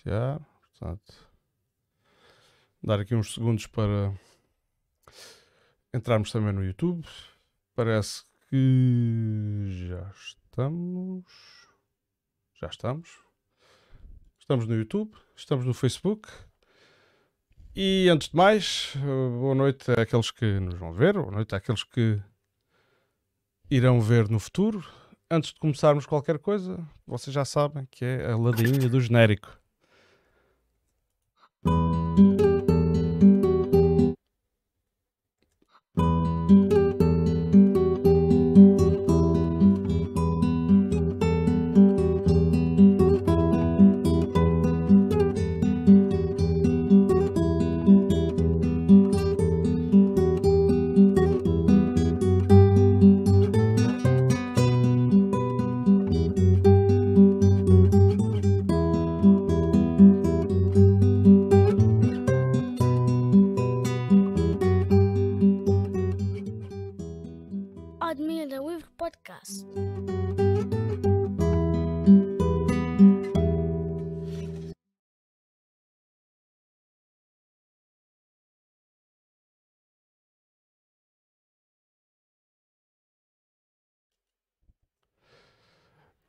iniciar. Portanto, dar aqui uns segundos para entrarmos também no YouTube. Parece que já estamos. Já estamos. Estamos no YouTube, estamos no Facebook. E antes de mais, boa noite àqueles que nos vão ver, boa noite àqueles que irão ver no futuro. Antes de começarmos qualquer coisa, vocês já sabem que é a ladainha do genérico. Thank you.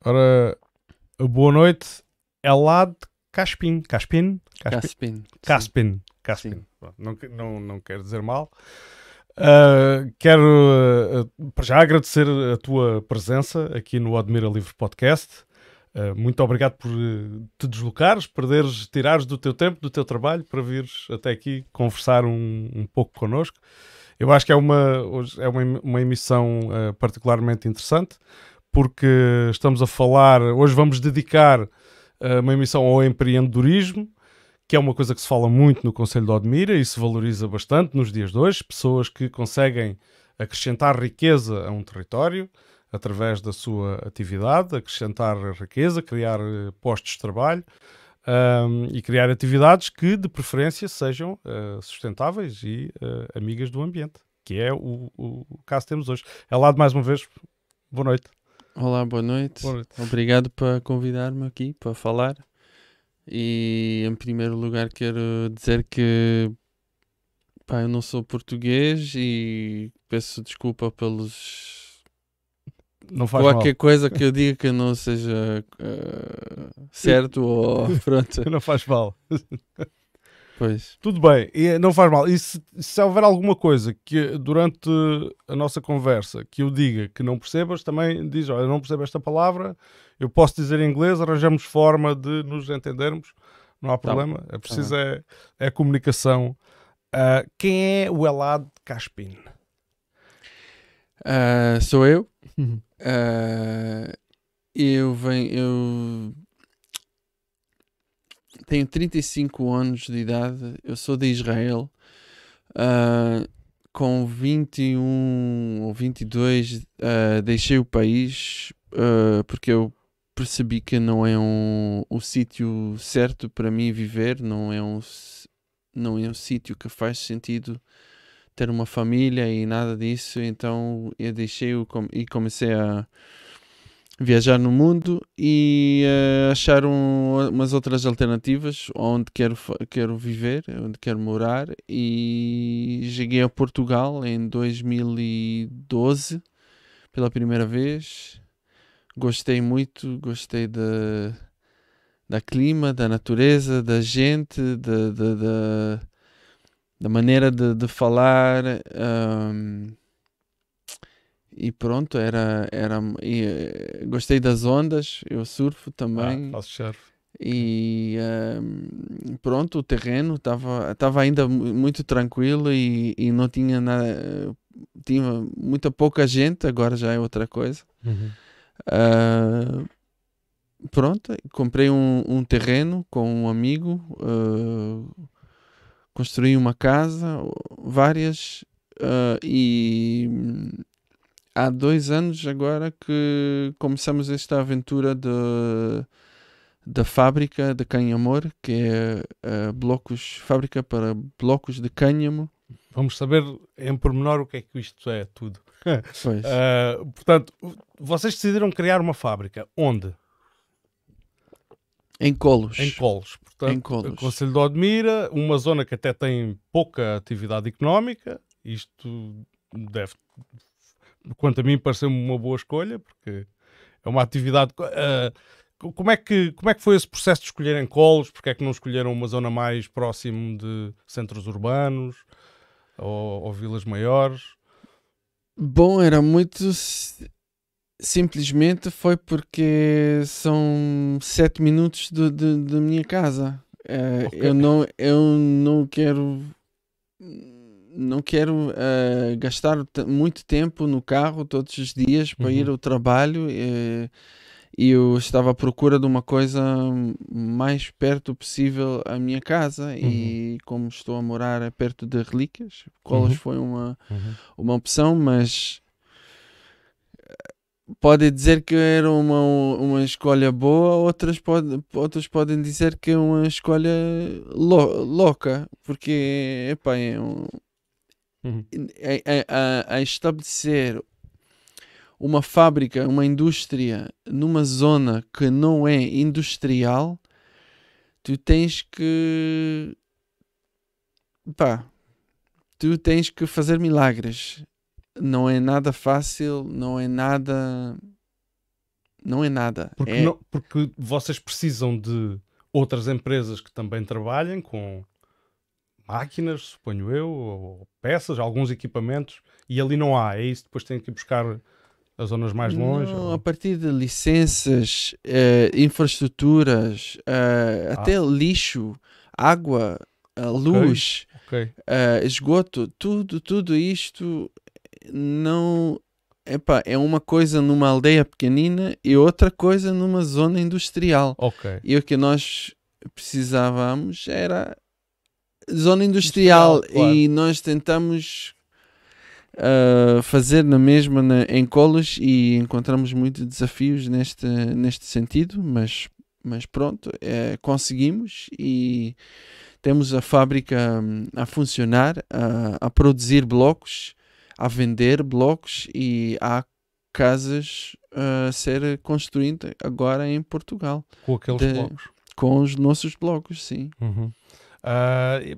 Ora, boa noite. Elad Caspin. Caspin? Caspin. Caspin. Caspin. Não, não, não quero dizer mal. Uh, quero uh, já agradecer a tua presença aqui no Admira Livre Podcast. Uh, muito obrigado por te deslocares, perderes, tirares do teu tempo, do teu trabalho para vires até aqui conversar um, um pouco connosco. Eu acho que é uma, é uma, uma emissão particularmente interessante porque estamos a falar, hoje vamos dedicar uh, uma emissão ao empreendedorismo, que é uma coisa que se fala muito no Conselho de Odmira e se valoriza bastante nos dias de hoje, pessoas que conseguem acrescentar riqueza a um território através da sua atividade, acrescentar riqueza, criar uh, postos de trabalho um, e criar atividades que, de preferência, sejam uh, sustentáveis e uh, amigas do ambiente, que é o, o caso que temos hoje. É lá de mais uma vez, boa noite. Olá, boa noite. boa noite. Obrigado por convidar-me aqui para falar. E em primeiro lugar quero dizer que pá, eu não sou português e peço desculpa pelos não faz qualquer mal. coisa que eu diga que não seja uh, certo ou pronto. Não faz mal. Pois. Tudo bem, e não faz mal. E se, se, houver alguma coisa que durante a nossa conversa que eu diga que não percebas, também diz: Olha, eu não percebo esta palavra, eu posso dizer em inglês, arranjamos forma de nos entendermos, não há tá problema. Tá. É preciso tá é, é a comunicação. Uh, quem é o Elad Caspin? Uh, sou eu. uh, eu venho. Eu tenho 35 anos de idade, eu sou de Israel. Uh, com 21 ou 22 uh, ah, deixei o país uh, porque eu percebi que não é um, o sítio certo para mim viver, não é um, não é um sítio que faz sentido ter uma família e nada disso, então eu deixei o, e comecei a viajar no mundo e uh, achar um, umas outras alternativas onde quero, quero viver, onde quero morar. E cheguei a Portugal em 2012 pela primeira vez. Gostei muito, gostei de, da clima, da natureza, da gente, da, da, da, da maneira de, de falar. Um, e pronto, era, era e, eh, gostei das ondas, eu surfo também. Ah, faço surf. E um, pronto, o terreno estava ainda muito tranquilo e, e não tinha nada, tinha muita pouca gente, agora já é outra coisa. Uhum. Uh, pronto, comprei um, um, terreno com um amigo, uh, construí uma casa, várias, uh, e há dois anos agora que começamos esta aventura de, da fábrica de cânhamo, que é uh, blocos, fábrica para blocos de cânhamo. Vamos saber em pormenor o que é que isto é tudo. Uh, portanto, vocês decidiram criar uma fábrica. Onde? Em Colos. Em Colos. Portanto, Em Colos. Conselho de Odmira, uma zona que até tem pouca atividade económica. Isto deve, quanto a mim, pareceu-me uma boa escolha, porque é uma atividade. ah, como, é que, como é que foi esse processo de escolherem Colos? Porque é que não escolheram uma zona mais próximo de centros urbanos ou, ou vilas maiores? Bom, era muito. si- Simplesmente foi porque são sete minutos da minha casa. Eh, Ok. Eu não, eu não quero. Não quero eh, gastar muito tempo no carro todos os dias para ir Uhum. ao trabalho. eh, e eu estava à procura de uma coisa mais perto possível à minha casa. E como estou a morar perto de Relíquias, Colas Uhum. foi uma, uma opção, mas eh, pode dizer que era uma, uma escolha boa, outras, pode, outros podem dizer que é uma escolha lou- louca, porque epá, é um, Uhum. é- a, a estabelecer uma fábrica, uma indústria numa zona que não é industrial, tu tens que pá, tu tens que fazer milagres. Não é nada fácil, não é nada. Não é nada. Porque, É- não- porque vocês precisam de outras empresas que também trabalhem com máquinas, suponho eu, ou peças, alguns equipamentos, e ali não há. É isso, depois têm que buscar as zonas mais longe. Não, ou- a partir de licenças, eh, infraestruturas, eh, Ah. até lixo, água, a luz, Ok. eh, esgoto, tudo, tudo isto não epá, é uma coisa numa aldeia pequenina e outra coisa numa zona industrial. Ok. E o que nós precisávamos era zona industrial, Industrial, claro. e nós tentamos ah, fazer na mesma na- em colos e encontramos muitos desafios neste, neste sentido, mas, mas pronto, eh, conseguimos e temos a fábrica a funcionar, a, a produzir blocos, a vender blocos e há casas a ser construídas agora em Portugal Com aqueles de- blocos. com os nossos blocos, sim. Uhum. E-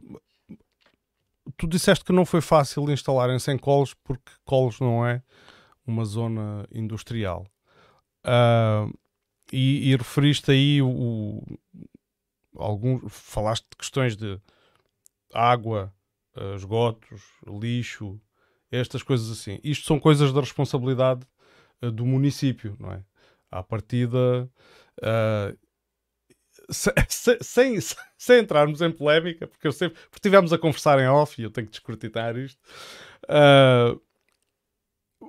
tu disseste que não foi fácil instalarem-se em Colos porque Colos não é uma zona industrial. Ah, e, e referiste aí o, o- alguns, falaste de questões de água, ah, esgotos, lixo, estas coisas assim. Isto são coisas da responsabilidade do município, não é? À partida, se- sem, sem entrarmos em polémica, porque eu sempre porque estivemos a conversar em off e eu tenho que descortinar isto. ah,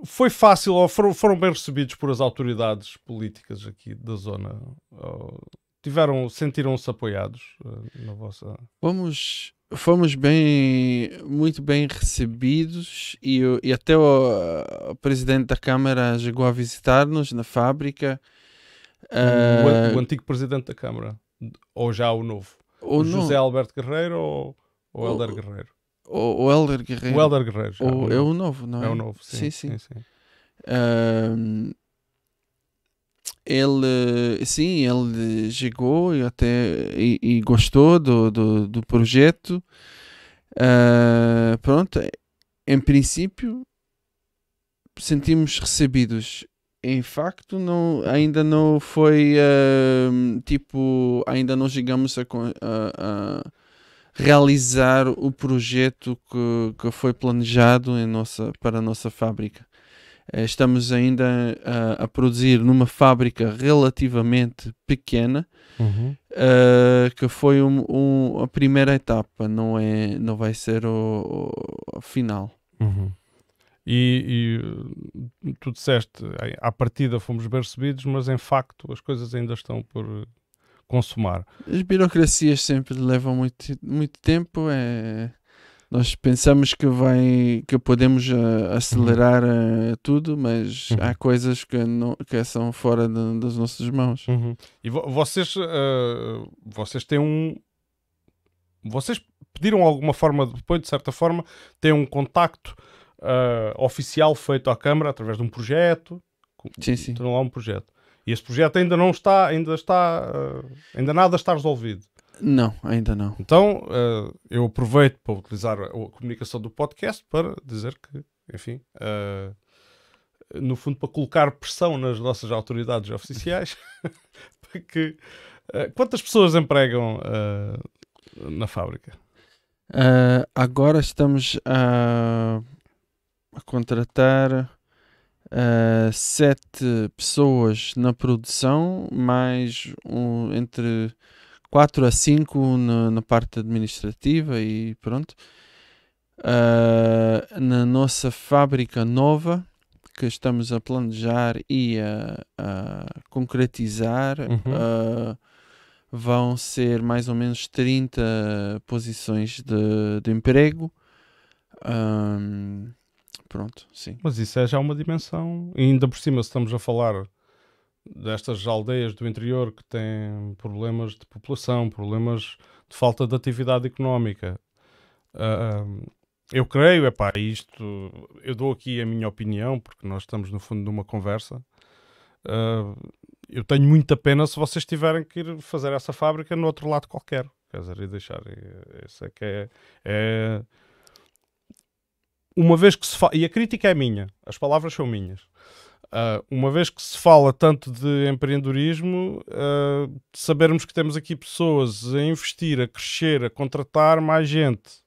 foi fácil ou foram, foram bem recebidos por as autoridades políticas aqui da zona? Ou tiveram, sentiram-se apoiados ah, na vossa. Fomos, fomos bem, muito bem recebidos e, e até o, o presidente da Câmara chegou a visitar-nos na fábrica. O, Ah, o antigo presidente da Câmara, ou já o novo? o não, José Alberto Guerreiro ou o O- Helder Guerreiro? o, o Helder Guerreiro. O Helder Guerreiro, já, O- o é o novo, não é? É o novo, sim. Sim, sim. sim, sim. Ahm, ele, sim, ele chegou e até e, e gostou do, do, do projeto. Ah, pronto, em princípio sentimos recebidos. Em facto, não, ainda não foi ahm, tipo, ainda não chegamos a, a- a realizar o projeto que, que foi planejado em nossa, para a nossa fábrica. Eh, Estamos ainda a, a produzir numa fábrica relativamente pequena, Uhum. eh, que foi um- um- a primeira etapa, não, é, não vai ser o, o- final. Uhum. E, e, uh, tu disseste, eh, à partida fomos bem recebidos, mas em facto as coisas ainda estão por uh, consumar. As burocracias sempre levam muito, muito tempo. É, nós pensamos que vai que podemos ah, acelerar ah, tudo, mas Uhum. há coisas que, não, que são fora de- das nossas mãos. E vo- vocês, uh, vocês têm um. Vocês pediram alguma forma de apoio, de certa forma, têm um contacto uh, oficial feito à Câmara através de um projeto. Sim, sim. Lá um projeto. E esse projeto ainda não está, ainda está, uh, ainda nada está resolvido. Não, ainda não. Então, uh, eu aproveito para utilizar a, a, comunicação do podcast para dizer que, enfim, uh, no fundo, para colocar pressão nas nossas autoridades oficiais, que quantas pessoas empregam na fábrica? agora estamos a, a contratar uh, sete pessoas na produção, mais um, entre quatro a cinco na, na parte administrativa e pronto. Uh, na nossa fábrica nova que estamos a planejar e a, a concretizar uhum. uh, vão ser mais ou menos 30 posições de, de emprego. Um, Pronto, sim. Mas isso é já uma dimensão. E ainda por cima, se estamos a falar destas aldeias do interior que têm problemas de população, problemas de falta de atividade económica. Uh, eu creio, é pá, isto. Eu dou aqui a minha opinião, porque nós estamos no fundo numa conversa. Uh, eu tenho muita pena se vocês tiverem que ir fazer essa fábrica no outro lado qualquer. Quer dizer, e deixar. Isso é que é, é uma vez que se fala, e a crítica é minha, as palavras são minhas. Uh, uma vez que se fala tanto de empreendedorismo, uh, sabermos que temos aqui pessoas a investir, a crescer, a contratar mais gente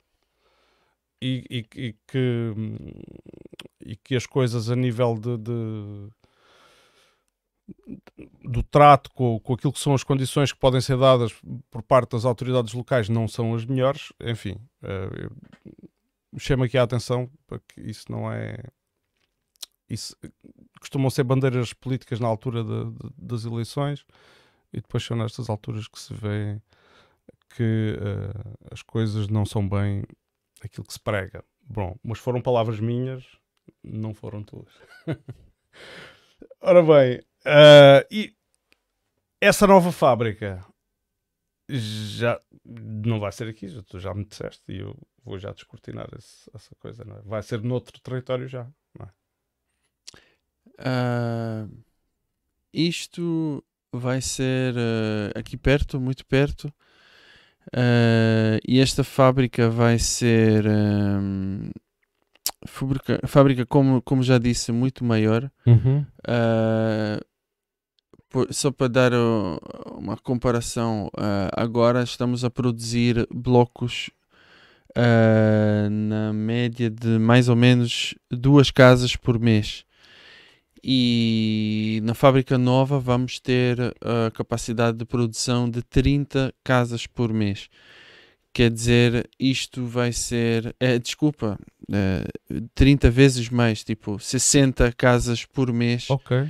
e, e, e que, e que as coisas a nível de, de do trato com, com aquilo que são as condições que podem ser dadas por parte das autoridades locais não são as melhores, enfim, uh, chama aqui a atenção para que isso não é. Isso costumam ser bandeiras políticas na altura de, de, das eleições e depois são nestas alturas que se vê que uh, as coisas não são bem aquilo que se prega. Bom, mas foram palavras minhas, não foram tuas. Ora bem, uh, e essa nova fábrica já não vai ser aqui, já, tu já me disseste e eu vou já descortinar esse, essa coisa, não é? Vai ser noutro território já, não é? Uh, isto vai ser uh, aqui perto, muito perto. Uh, e esta fábrica vai ser um, fábrica, fábrica como, como já disse, muito maior. Uhum. Só para dar uma comparação, uh, agora estamos a produzir blocos uh, na média de mais ou menos duas casas por mês. E na fábrica nova vamos ter a capacidade de produção de 30 casas por mês. Quer dizer, isto vai ser. É, desculpa, é, 30 vezes mais, tipo 60 casas por mês. Ok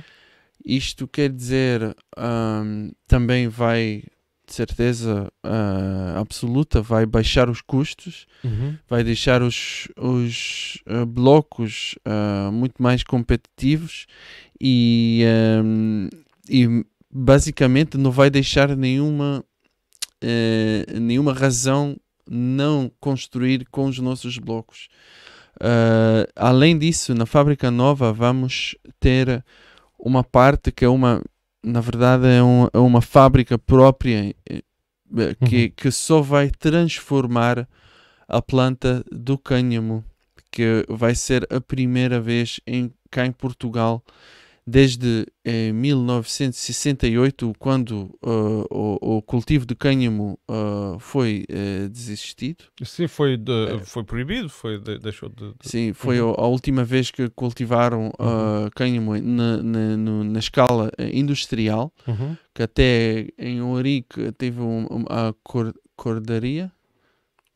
isto quer dizer, um, também vai, de certeza uh, absoluta, vai baixar os custos, uhum. vai deixar os, os uh, blocos uh, muito mais competitivos e, um, e basicamente não vai deixar nenhuma, eh, nenhuma razão não construir com os nossos blocos. além disso, na fábrica nova vamos ter uma parte que é uma, na verdade, é, um, é uma fábrica própria eh, eh, que, uhum. que só vai transformar a planta do cânhamo, que vai ser a primeira vez em, cá em Portugal desde eh, 1968, quando uh, o, o, cultivo de cânhamo uh, foi uh, desistido. Sim, foi, de, foi proibido, foi de, deixou de, de... Sim, foi uhum. a, a, última vez que cultivaram uhum. cânhamo na, na, no, na escala industrial, uhum. que até em Ourique teve um, a cor, cordaria,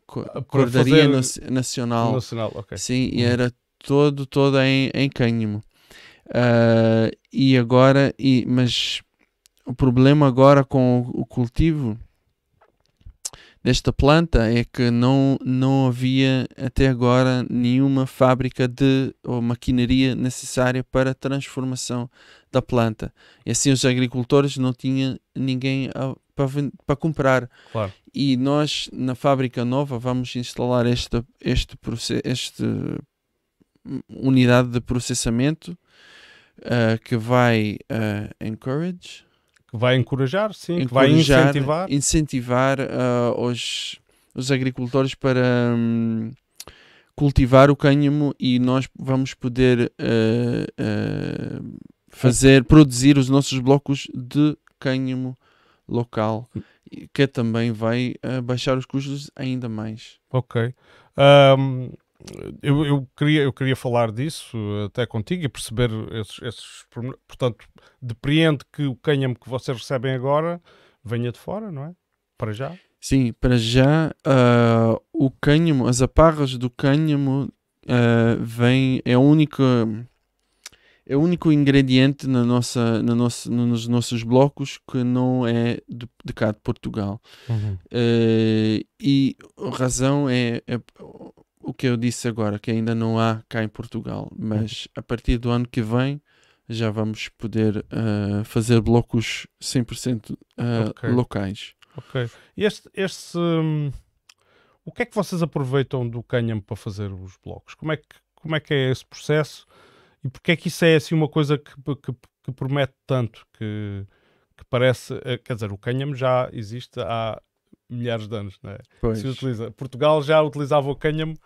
cor, cordaria nacional. Nacional, ok. Sim, e uhum. era todo, todo em, em cânhamo. Uh, e agora, e, mas o problema agora com o, cultivo desta planta é que não, não havia até agora nenhuma fábrica de ou maquinaria necessária para a transformação da planta. E assim os agricultores não tinham ninguém para, para comprar. Claro. E nós, na fábrica nova, vamos instalar esta este, este unidade de processamento uh, que vai uh, encourage, que vai encorajar, sim, que vai incentivar, incentivar uh, os, os agricultores para um, cultivar o cânhamo e nós vamos poder fazer, produzir os nossos blocos de cânhamo local que também vai baixar os custos ainda mais. Ok. Um, eu, eu, queria, eu queria falar disso até contigo e perceber esses, esses portanto, depreende que o cânhamo que vocês recebem agora venha de fora, não é? Para já? Sim, para já uh, o cânhamo, as aparras do cânhamo uh, vem, é a única é o único ingrediente na nossa, na nossa, nos nossos blocos que não é de, de cá de Portugal. Uhum. Uh, e a razão é, é, o que eu disse agora, que ainda não há cá em Portugal, mas a partir do ano que vem já vamos poder uh, fazer blocos 100% uh, okay. locais. Ok. E este, este um, o que é que vocês aproveitam do cânhamo para fazer os blocos? Como é que, como é, que é esse processo? E porque é que isso é assim uma coisa que, que, que promete tanto? Que, que parece. Eh, quer dizer, o cânhamo já existe há milhares de anos, não é? Se utiliza. Portugal já utilizava o cânhamo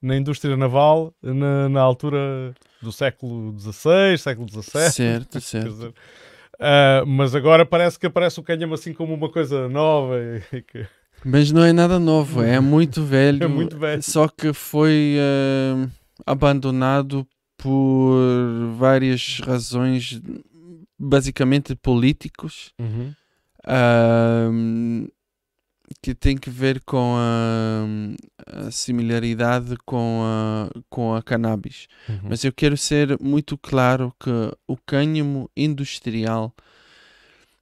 na indústria naval na, na altura do século XVI, século XVII. Certo, certo. Dizer, uh, mas agora parece que aparece o cânhamo assim como uma coisa nova. E, que... Mas não é nada novo, é muito velho. é muito velho. Só que foi uh, abandonado por várias razões, basicamente políticos. Uhum. Uh, que tem que ver com a, a similaridade com a, com a cannabis. Uhum. Mas eu quero ser muito claro que o cânhamo industrial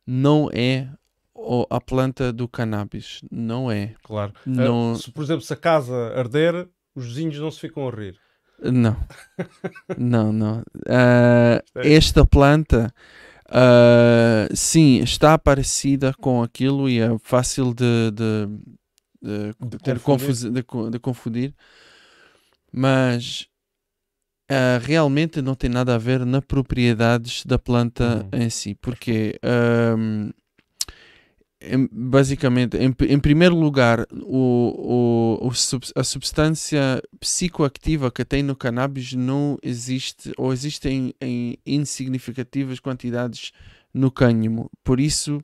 não é a planta do cannabis. Não é. Claro. Não... Uh, se, por exemplo, se a casa arder, os vizinhos não se ficam a rir. Não. não, não. Uh, esta planta Uh, sim, está parecida com aquilo e é fácil de, de, de, de ter confundir. De, confundir, mas uh, realmente não tem nada a ver na propriedades da planta uhum. em si, porque um, basicamente, em, em, primeiro lugar, o, o, a substância psicoativa que tem no cannabis não existe ou existe em, em insignificativas quantidades no cânhamo. Por isso,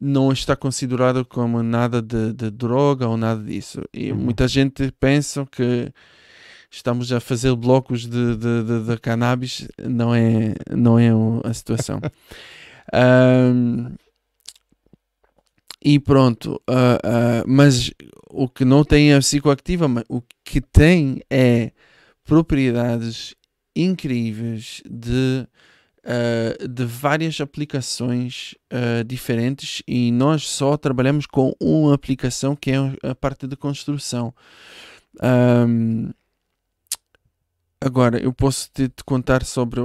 não está considerado como nada de, de droga ou nada disso. E uhum. muita gente pensa que estamos a fazer blocos de, de, de, de cannabis. Não é, não é a situação. um, e pronto. Uh, uh, mas o que não tem é psicoativa, o que tem é propriedades incríveis de, uh, de várias aplicações diferentes e nós só trabalhamos com uma aplicação que é a parte de construção. Um, agora, eu posso te, te contar sobre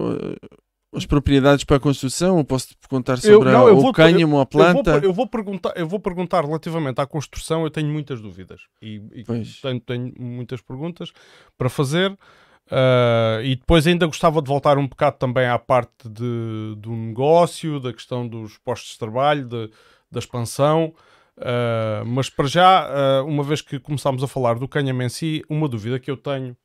as propriedades para a construção? Eu posso contar sobre eu, não, a, o cânhamo, a planta? Eu vou, eu vou, perguntar, eu vou perguntar relativamente à construção, eu tenho muitas dúvidas e, e tenho, tenho, muitas perguntas para fazer. Uh, e depois ainda gostava de voltar um bocado também à parte de, do negócio, da questão dos postos de trabalho, de, da expansão. Uh, mas para já, uh, uma vez que começámos a falar do cânhamo em si, uma dúvida que eu tenho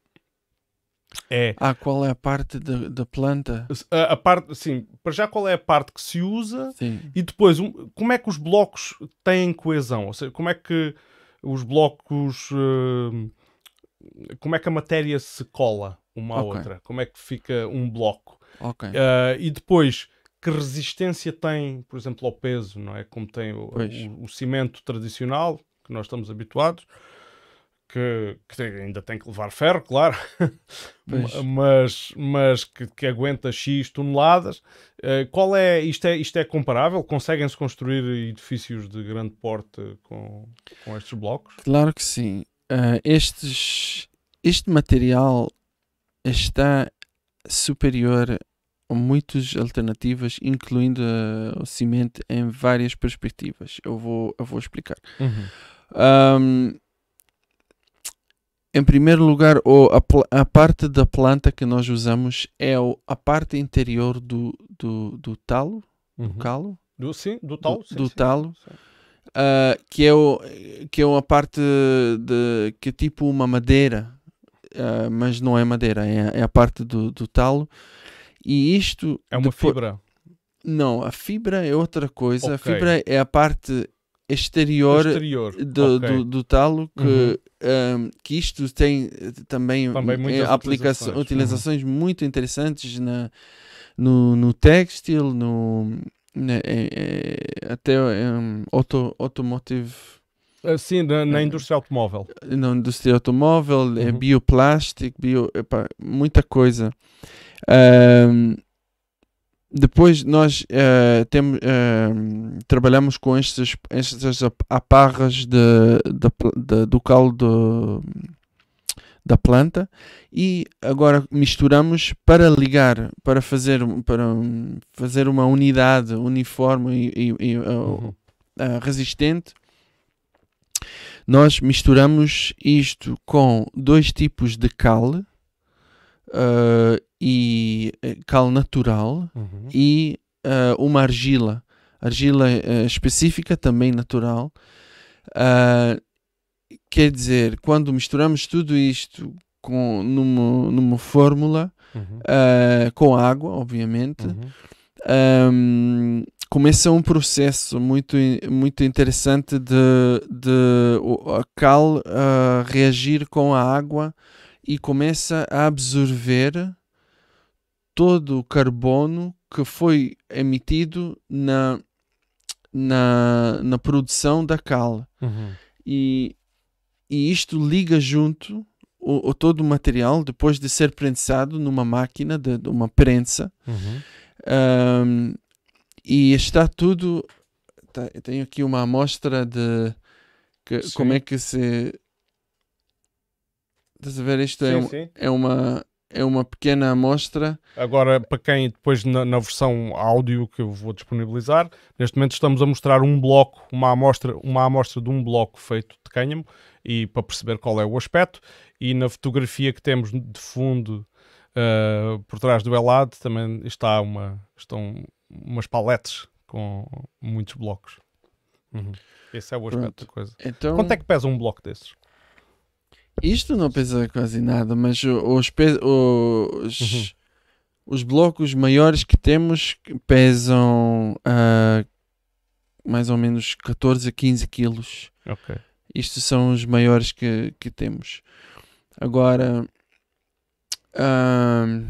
é. Ah, qual é a parte da, planta? A, a, parte, sim, para já qual é a parte que se usa sim. e depois um, como é que os blocos têm coesão? Ou seja, como é que os blocos. Uh, como é que a matéria se cola uma à okay. outra? Como é que fica um bloco? Okay. Uh, e depois, que resistência tem, por exemplo, ao peso, não é? Como tem o, o, o cimento tradicional, que nós estamos habituados que, que, ainda tem que levar ferro, claro, mas, mas que, que, aguenta X toneladas. Uh, qual é isto, é, isto é comparável? Conseguem-se construir edifícios de grande porte com, com estes blocos? Claro que sim. Uh, estes, este material está superior a muitas alternativas, incluindo uh, o cimento, em várias perspectivas. Eu vou, eu vou explicar. Uhum. Um, em primeiro lugar, a, a parte da planta que nós usamos é a parte interior do, do, do talo, Uhum. calo, Do, sim, do tal. do, sim, do sim, talo, sim. ah, que, é o, que é uma parte de, que é tipo uma madeira, ah, mas não é madeira, é, é a parte do, do talo. E isto É uma depois- fibra. Não, a fibra é outra coisa. A Ok. fibra é a parte exterior exterior. do, Ok. do, do talo que, Uhum. um, que isto tem eh, também, Também eh, aplicaço- utilizações. Uhum. muito interessantes na, no, no têxtil, no, na- eh, até um, auto, automotive, Ah, sim, na, na indústria automóvel. na indústria automóvel, Uhum. bioplástico, bio, epá, muita coisa. Ahm, depois nós eh, temos, ahm, trabalhamos com estas, estas ap- aparras de, pl- de- do caldo da planta e agora misturamos para ligar, para fazer, para fazer uma unidade uniforme e, e- e, uh, Uhum. uh, resistente. Nós misturamos isto com dois tipos de cal uh, e eh, cal natural Uhum. e uh, uma argila, argila uh, específica também natural. Uh, quer dizer, quando misturamos tudo isto com numa, numa fórmula Uhum. uh, com água, obviamente, Uhum. um, começa um processo muito, muito interessante de, de a cal uh, reagir com a água e começa a absorver todo o carbono que foi emitido na, na, na produção da cal. Uhum. E, e isto liga junto o, o- todo o material depois de ser prensado numa máquina de, de uma prensa Uhum. Ahm, e está tudo. tá- eu tenho aqui uma amostra de que- como é que se. Estás a ver? Isto é, Sim, sim. é, uma, é uma pequena amostra. Agora, para quem depois na, na versão áudio que eu vou disponibilizar, neste momento estamos a mostrar um bloco, uma amostra, uma amostra de um bloco feito de cânhamo e para perceber qual é o aspecto. E na fotografia que temos de fundo ah, por trás do Elad também está uma, estão umas paletes com muitos blocos. Uhum. Esse é o aspecto Pronto. da coisa. Então, Quanto é que pesa um bloco desses? Isto não pesa quase nada, mas os, os, Uhum. os blocos maiores que temos pesam ah, mais ou menos 14 a 15 quilos. Ok. Isto são os maiores que, que temos. Agora, ahm,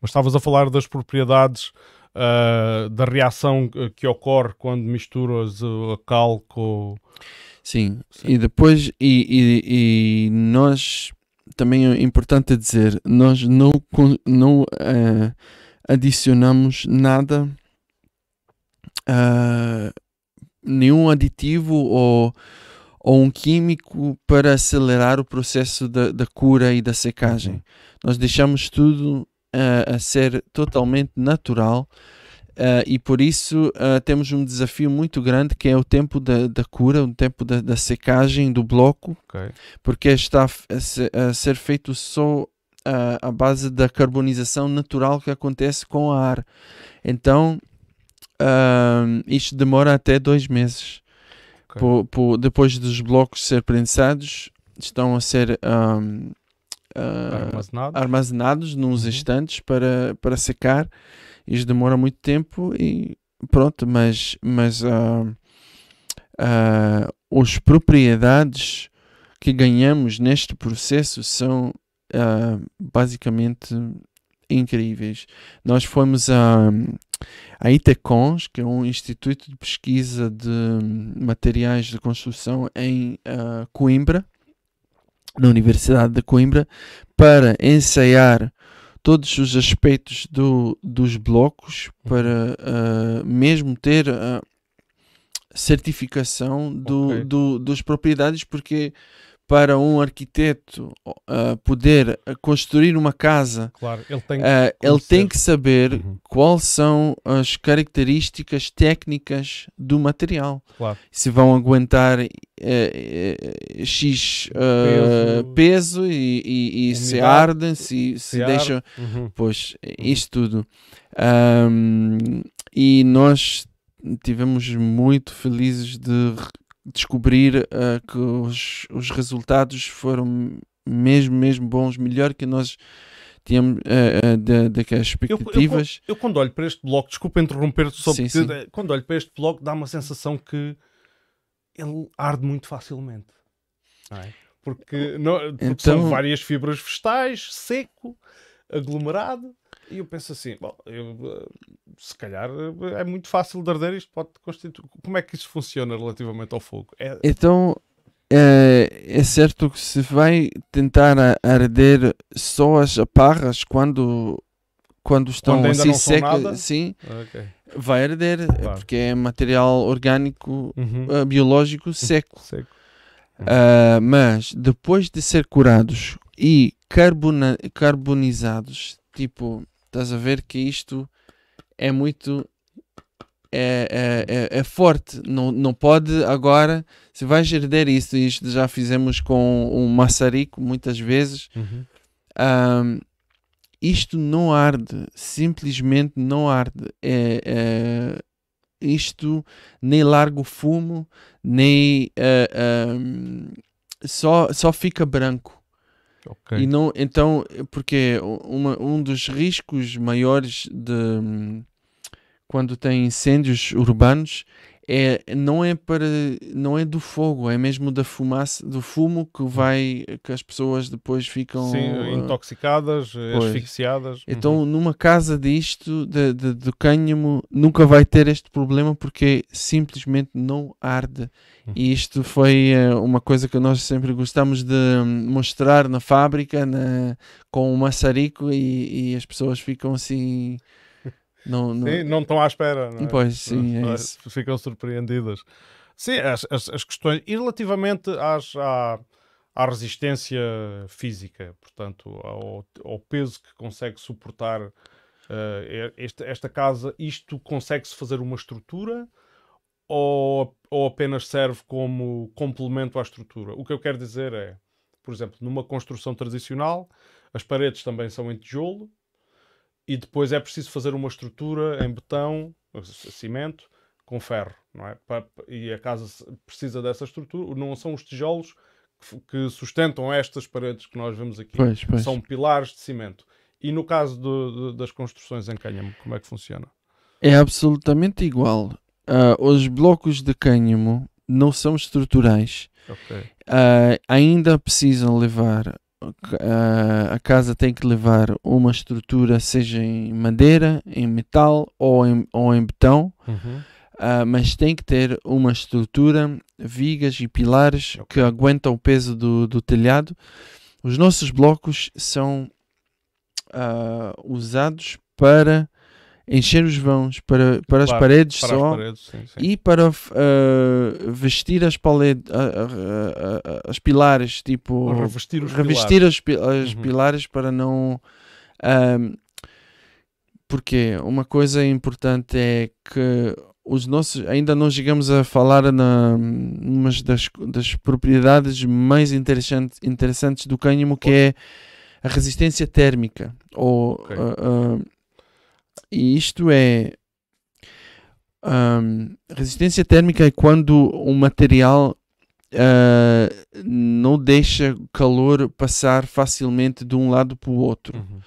Mas estavas a falar das propriedades ah, da reação que- ocorre quando misturas uh, a cal com. Sim. Sim. E depois, e, e, e nós, também é importante dizer, nós não, não ah, adicionamos nada, ah, nenhum aditivo ou, ou um químico para acelerar o processo da, da cura e da secagem. Uhum. Nós deixamos tudo ah, a ser totalmente natural ah, e por isso ah, temos um desafio muito grande que é o tempo da, da cura, o tempo da, da secagem do bloco, Ok. porque está a a se- a ser feito só ah, à base da carbonização natural que acontece com a ar. Então, ah, isto demora até dois meses. Ok. Po- po- depois dos blocos ser prensados, estão a ser ahm, ah, Armazenado. armazenados nos Uhum. estantes para, para secar. Isto demora muito tempo e pronto, mas, mas ah, ah, as propriedades que ganhamos neste processo são ah, basicamente incríveis. Nós fomos a, a ITECONS, que é um instituto de pesquisa de materiais de construção em ah, Coimbra, na Universidade de Coimbra, para ensaiar todos os aspectos do, dos blocos, para ah, mesmo ter a certificação do, Ok. do, dos propriedades, porque para um arquiteto uh, poder construir uma casa, claro, ele tem, uh, ele tem que saber Uhum. quais são as características técnicas do material. Claro. Se vão aguentar eh, X Peso, peso, e, e- e se ardem, se, se se deixam. Uhum. Pois, isso tudo. Ahm, e nós tivemos muito felizes de descobrir ah, que os, os resultados foram mesmo, mesmo bons, melhor que nós tínhamos ah, ah, da- daquelas expectativas. Eu quando olho para este bloco, desculpa interromper-te só Sim, porque sim. quando olho para este bloco dá uma sensação que ele arde muito facilmente. é? Porque, não- porque Então- são várias fibras vegetais, seco, aglomerado, e eu penso assim, bom, eu, eh, se calhar eh, é muito fácil de arder isto, pode constituir. Como é que isso funciona relativamente ao fogo? É, Então, é, é certo que se vai tentar arder só as aparras quando, quando estão Quando assim secas, sim, ok. vai arder, Claro. porque é material orgânico, Uhum. biológico seco. Seco. Ah, mas depois de ser curados e carbona- carbonizados, tipo, estás a ver que isto é muito é, é, é, é forte, não, não pode agora, se vais herder isso, e isto já fizemos com um maçarico muitas vezes, Uhum. Ahm, isto não arde, simplesmente não arde. É, é- isto nem larga o fumo, nem ahm, só, só fica branco. Ok. E não, então, porque uma, um dos riscos maiores de hum, quando tem incêndios urbanos é não é para não é do fogo, é mesmo da fumaça, do fumo que vai que as pessoas depois ficam Sim, ah, intoxicadas, eh, pois. asfixiadas. então, Uhum. numa casa disto, de, de- do cânhamo, nunca vai ter este problema porque simplesmente não arde. Uhum. E isto foi eh, uma coisa que nós sempre gostamos de hum, mostrar na fábrica, na- com o maçarico, e, e as pessoas ficam assim. Não, não, Sim, não estão à espera. Não é? Pois, sim, é Ah, isso. Ficam surpreendidas. Sim, as, as, as questões. E relativamente às, à, à resistência física, portanto, ao, ao peso que consegue suportar eh, esta, esta casa, isto consegue-se fazer uma estrutura ou, ou apenas serve como complemento à estrutura? O que eu quero dizer é, por exemplo, numa construção tradicional, as paredes também são em tijolo e depois é preciso fazer uma estrutura em betão, cimento, com ferro, não é? E a casa precisa dessa estrutura, não são os tijolos que sustentam estas paredes que nós vemos aqui, Pois, pois. são pilares de cimento. E no caso das construções em cânhamo, como é que funciona? É absolutamente igual. Ah, os blocos de cânhamo não são estruturais. Ok. Ah, ainda precisam levar. A casa tem que levar uma estrutura, seja em madeira, em metal ou em, ou em betão. Ah, mas tem que ter uma estrutura, vigas e pilares que aguentam o peso do, do telhado. Os nossos blocos são ah, usados para encher os vãos, para, para as Claro, paredes Para só as paredes, sim, sim. e para ah, vestir as, ah, ah, ah, as pilares, tipo revestir os revestir pilares. as, pi- as Uhum. pilares para não. porque uma coisa importante é que os nossos ainda não chegamos a falar na umas das, das propriedades mais interessantes, interessantes do cânhamo que é a resistência térmica ou Ok. E isto é ahm, resistência térmica é quando o material ah, não deixa calor passar facilmente de um lado para o outro. Uhum.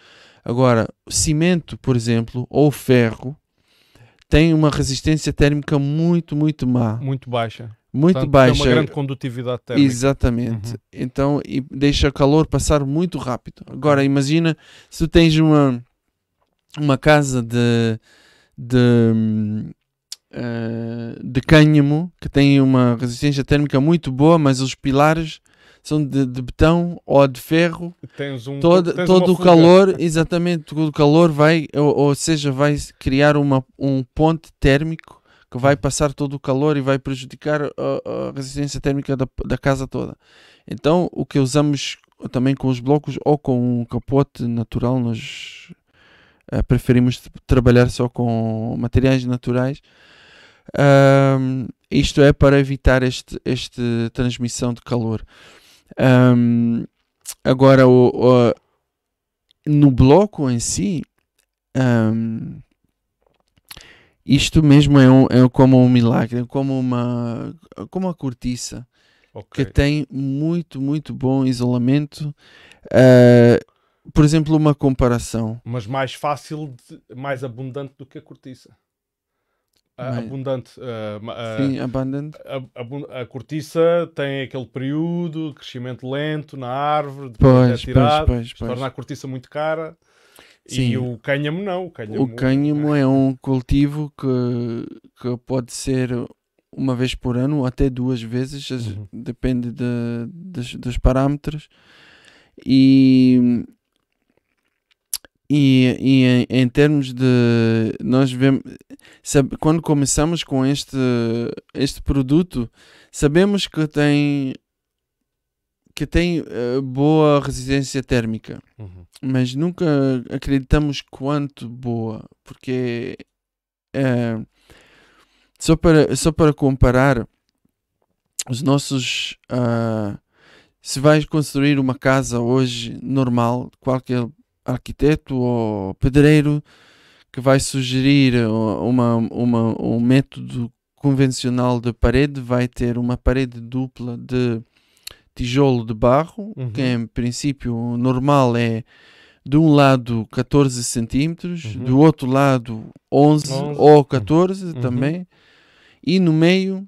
Agora, cimento, por exemplo, ou ferro, tem uma resistência térmica muito, muito má. Muito baixa. Muito Portanto, baixa. Tem uma grande condutividade térmica. Exatamente. Uhum. Então, e deixa calor passar muito rápido. Agora, imagina se tu tens uma, uma casa de, de, eh, de cânhamo que tem uma resistência térmica muito boa, mas os pilares são de, de betão ou de ferro. Tens um, Todo, tens todo o calor, exatamente, todo o calor vai, ou, ou seja, vai criar uma, um ponte térmico que vai passar todo o calor e vai prejudicar a, a resistência térmica da, da casa toda. Então, o que usamos também com os blocos ou com um capote natural, nós uh, preferimos trabalhar só com materiais naturais. Um, isto é para evitar este, este transmissão de calor. Um, agora, o, o, no bloco em si, um, isto mesmo é, um, é como um milagre, é como uma, como uma cortiça okay. que tem muito, muito bom isolamento. Uh, por exemplo, uma comparação. Mas mais fácil, de, mais abundante do que a cortiça. Uh, abundante. Sim, abundante. A, a, cortiça tem aquele período de crescimento lento na árvore, depois pois, é tirado, pois, pois, pois. torna a cortiça muito cara. Sim. E o cânhamo não. O cânhamo, o cânhamo é um cultivo que, que pode ser uma vez por ano ou até duas vezes, uhum. depende de, de, dos parâmetros. E, e, e em, em, termos de nós vemos sabe, quando começamos com este este produto sabemos que tem que tem uh, boa resistência térmica uhum. mas nunca acreditamos quanto boa porque uh, só para, só para comparar, os nossos. Uh, se vais construir uma casa hoje normal, qualquer arquiteto ou pedreiro que vai sugerir uma, uma, um método convencional de parede, vai ter uma parede dupla de tijolo de barro, uhum. que em princípio normal é de um lado 14 centímetros, uhum. do outro lado 11, 11. ou 14 uhum. também e no meio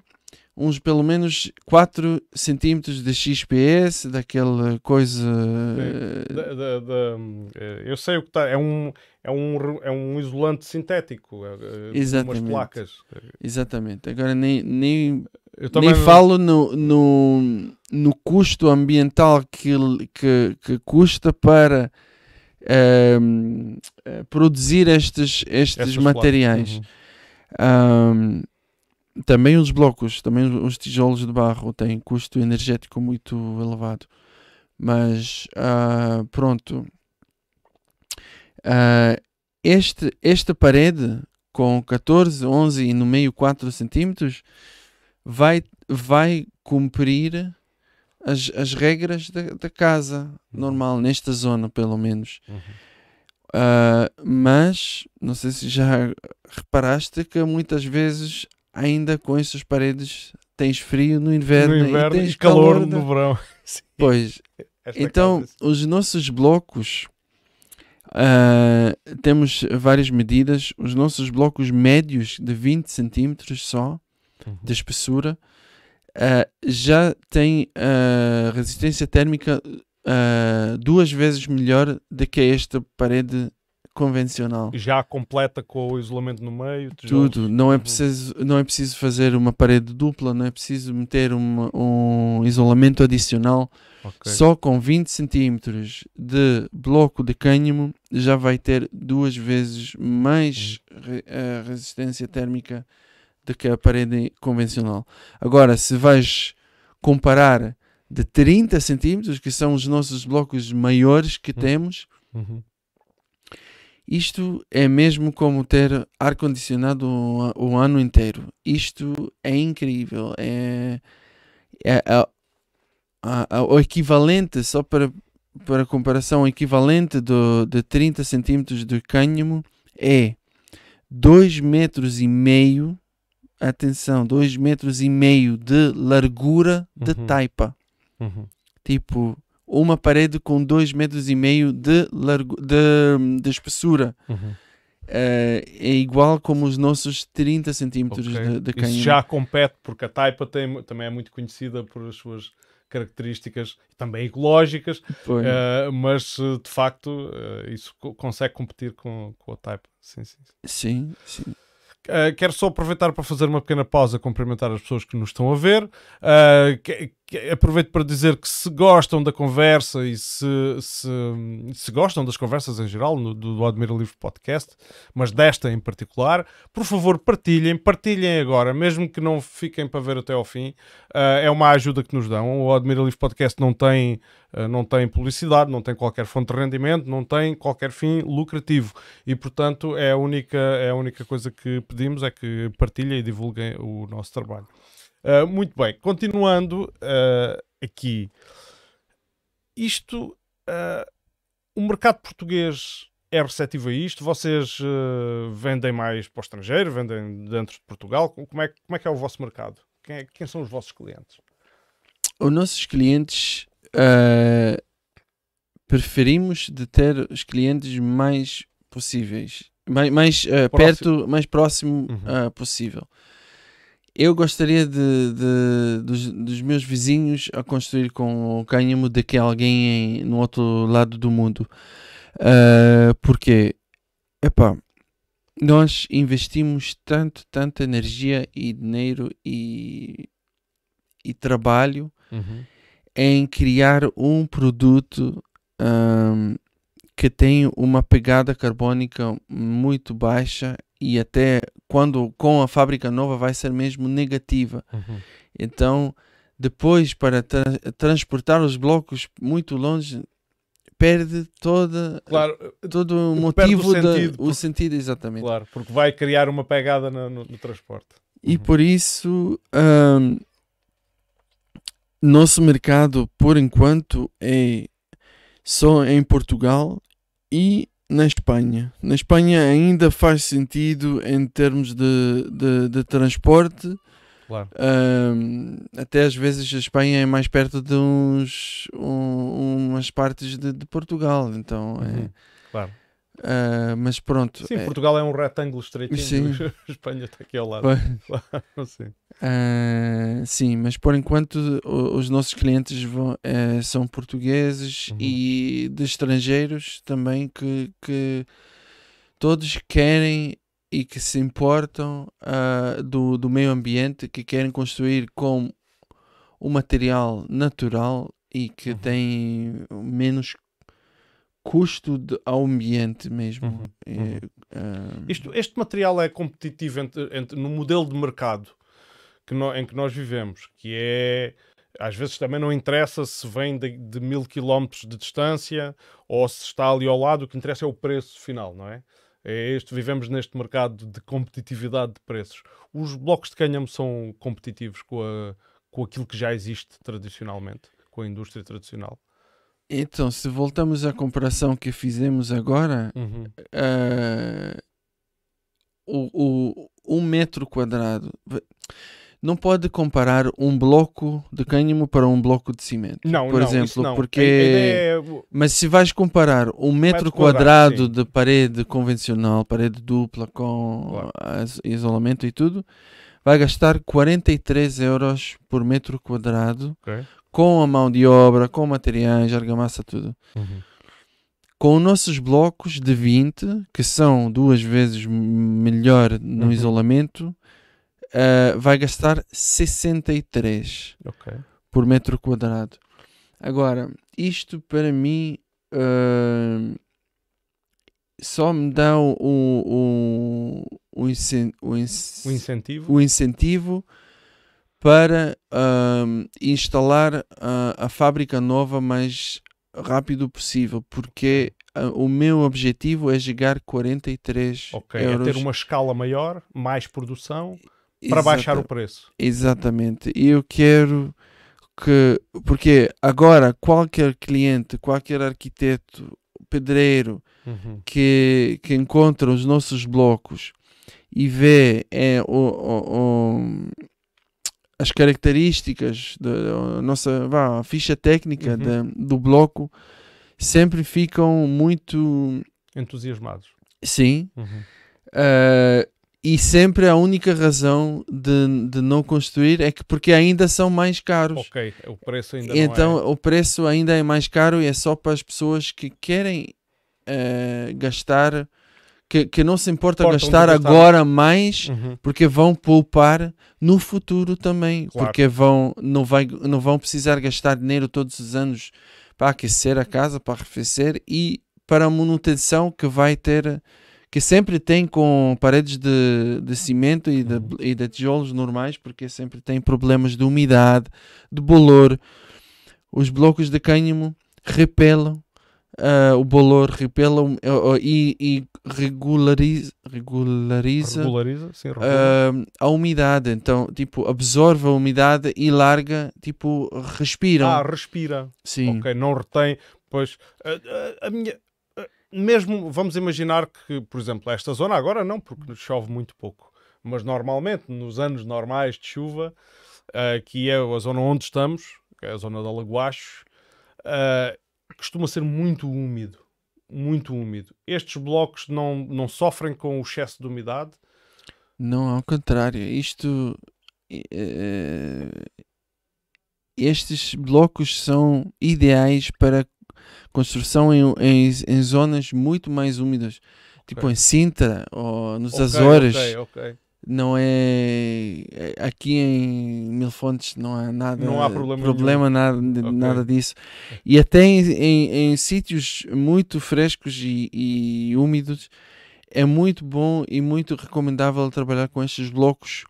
uns pelo menos 4 centímetros de XPS, daquela coisa. Da, da, da, eh, eu sei o que está. É um, é, um, é um isolante sintético. É, Exatamente. Umas placas. Exatamente. Agora nem, nem, nem falo no, no, no custo ambiental que, que, que custa para. Uh, produzir estes, estes materiais. Uhum. Um, também os blocos, também os tijolos de barro têm custo energético muito elevado. Mas uh, pronto. Uh, este, esta parede com 14, 11 e no meio 4 centímetros vai, vai cumprir as, as regras da, da casa uhum. normal, nesta zona pelo menos. Uhum. Uh, mas não sei se já reparaste que muitas vezes ainda com essas paredes tens frio no inverno, no inverno e tens e calor, calor no verão. Pois, Esta então os nossos blocos uh, temos várias medidas. Os nossos blocos médios de 20 centímetros só uhum. de espessura uh, já têm uh, resistência térmica duas vezes melhor do que esta parede convencional. Já completa com o isolamento no meio? Tudo. Não é, uhum. preciso, não é preciso fazer uma parede dupla, não é preciso meter uma, um isolamento adicional. Okay. Só com 20 centímetros de bloco de cânhamo já vai ter duas vezes mais uhum. re, a resistência térmica do que a parede convencional. Agora, se vais comparar de 30 centímetros, que são os nossos blocos maiores que uhum. temos, uhum. Isto é mesmo como ter ar-condicionado o, o, ano inteiro. Isto é incrível. É, é, é, é o equivalente, só para, para comparação, o equivalente do, de 30 centímetros de cânhamo é 2 metros e meio, atenção, 2 metros e meio de largura de uhum. taipa. Uhum. Tipo, uma parede com 2 metros e meio de, largo, de, de espessura. Uhum. Uh, é igual como os nossos 30 centímetros okay. de, de canhão. Isso já compete, porque a taipa tem, também é muito conhecida por as suas características também ecológicas, uh, mas de facto uh, isso consegue competir com, com a taipa. Sim, sim. Sim, sim. Uh, quero só aproveitar para fazer uma pequena pausa, cumprimentar as pessoas que nos estão a ver. Que, aproveito para dizer que se gostam da conversa e se, se, se gostam das conversas em geral no, do, do Admira Livre Podcast, mas desta em particular, por favor partilhem, partilhem agora, mesmo que não fiquem para ver até ao fim, uh, é uma ajuda que nos dão. O Admira Livre Podcast não tem, uh, não tem publicidade, não tem qualquer fonte de rendimento, não tem qualquer fim lucrativo e, portanto, é a única, é a única coisa que pedimos é que partilhem e divulguem o nosso trabalho. Uh, muito bem, continuando uh, aqui. Isto, uh, o mercado português é receptivo a isto? Vocês vendem mais para o estrangeiro? Vendem dentro de Portugal? Como é, como é que é o vosso mercado? Quem, é, quem são os vossos clientes? Os nossos clientes preferimos de ter os clientes mais possíveis, mais, mais perto, mais próximo uhum. possível eu gostaria de, de dos, dos, meus vizinhos a construir com o cânhamo de que alguém em, no outro lado do mundo. Uh, porque, epá, nós investimos tanto, tanta energia e dinheiro e, e trabalho uhum. em criar um produto um, que tem uma pegada carbónica muito baixa e até quando com a fábrica nova vai ser mesmo negativa. Uhum. Então, depois para tra transportar os blocos muito longe perde toda claro, todo o motivo o sentido, da, o sentido exatamente claro porque vai criar uma pegada no, no, no transporte e uhum. por isso um, nosso mercado por enquanto é só em Portugal e na Espanha. Na Espanha ainda faz sentido em termos de, de, de transporte. Claro. Um, até às vezes a Espanha é mais perto de uns, um, umas partes de, de Portugal. Então é, uhum. Claro. Uh, mas pronto. Sim, é... Portugal é um retângulo estreitinho. Sim. Espanha está aqui ao lado. sim. Uh, sim, mas por enquanto os nossos clientes vão, uh, são portugueses uhum. e de estrangeiros também que, que todos querem e que se importam uh, do, do meio ambiente, que querem construir com um material natural e que uhum. tem menos custo de, ao ambiente mesmo. Uhum, uhum. uh... Isto, este material é competitivo entre, entre, no modelo de mercado que no, em que nós vivemos, que é às vezes também não interessa se vem de, de, mil quilómetros de distância ou se está ali ao lado, o que interessa é o preço final, não é? é este, vivemos neste mercado de competitividade de preços. Os blocos de cânhamo são competitivos com, a, com aquilo que já existe tradicionalmente, com a indústria tradicional. Então, se voltamos à comparação que fizemos agora, uhum. uh, o, o, um metro quadrado não pode comparar um bloco de cânhamo para um bloco de cimento. Não, por não, exemplo, não. porque é... mas se vais comparar um metro, metro quadrado, quadrado de parede convencional, parede dupla com claro. isolamento e tudo, vai gastar 43 euros por metro quadrado. Okay com a mão de obra, com materiais, argamassa, tudo. Uhum. Com os nossos blocos de 20, que são duas vezes melhor no uhum. isolamento, uh, vai gastar 63 okay. por metro quadrado. Agora, isto para mim uh, só me dá o, o, o, o, incentivo. o incentivo para uh, instalar uh, a fábrica nova mais rápido possível, porque uh, o meu objetivo é chegar 43 Ok, euros. é ter uma escala maior, mais produção, para Exata baixar o preço. Exatamente. E eu quero que, porque agora qualquer cliente, qualquer arquiteto, pedreiro uhum. que, que encontra os nossos blocos e vê é, o, o, o as características da nossa vá, ficha técnica uhum. do bloco sempre ficam muito entusiasmados. Sim. Uhum. Uh, e sempre a única razão de, de não construir é que porque ainda são mais caros. Ok, o preço ainda Então é... o preço ainda é mais caro e é só para as pessoas que querem uh, gastar que, que não se importa gastar. agora mais Uhum. porque vão poupar no futuro também, Claro. porque vão não vai não vão precisar gastar dinheiro todos os anos para aquecer a casa, para arrefecer e para a manutenção que vai ter que sempre tem com paredes de, de cimento e de, Uhum. e de tijolos normais, porque sempre tem problemas de umidade, de bolor. Os blocos de cânhamo repelam ah, o bolor, repelam ah, ah, e, e regulariza, regulariza Regulariza, sim, regula. ah, a umidade. Então, tipo, absorve a umidade e larga, tipo, respiram. ah, respira. Sim. Ok, não retém. Pois a, a- minha. Mesmo, vamos imaginar que, por exemplo, esta zona agora não, porque chove muito pouco, mas normalmente nos anos normais de chuva, ah, que é a zona onde estamos, que é a zona da Lagoacho, ah, costuma ser muito úmido. Muito úmido. Estes blocos não, não sofrem com o excesso de umidade. Não, ao contrário. Isto. eh, estes blocos são ideais para construção em, em, em zonas muito mais úmidas. Tipo Ok. em Sintra ou nos Ok, Açores. ok, ok. Não é. é- Aqui em Mil Fontes não há nada. Não há problema nada, Ok. nada disso. E até em, em, em sítios muito frescos e, e úmidos é muito bom e muito recomendável trabalhar com estes blocos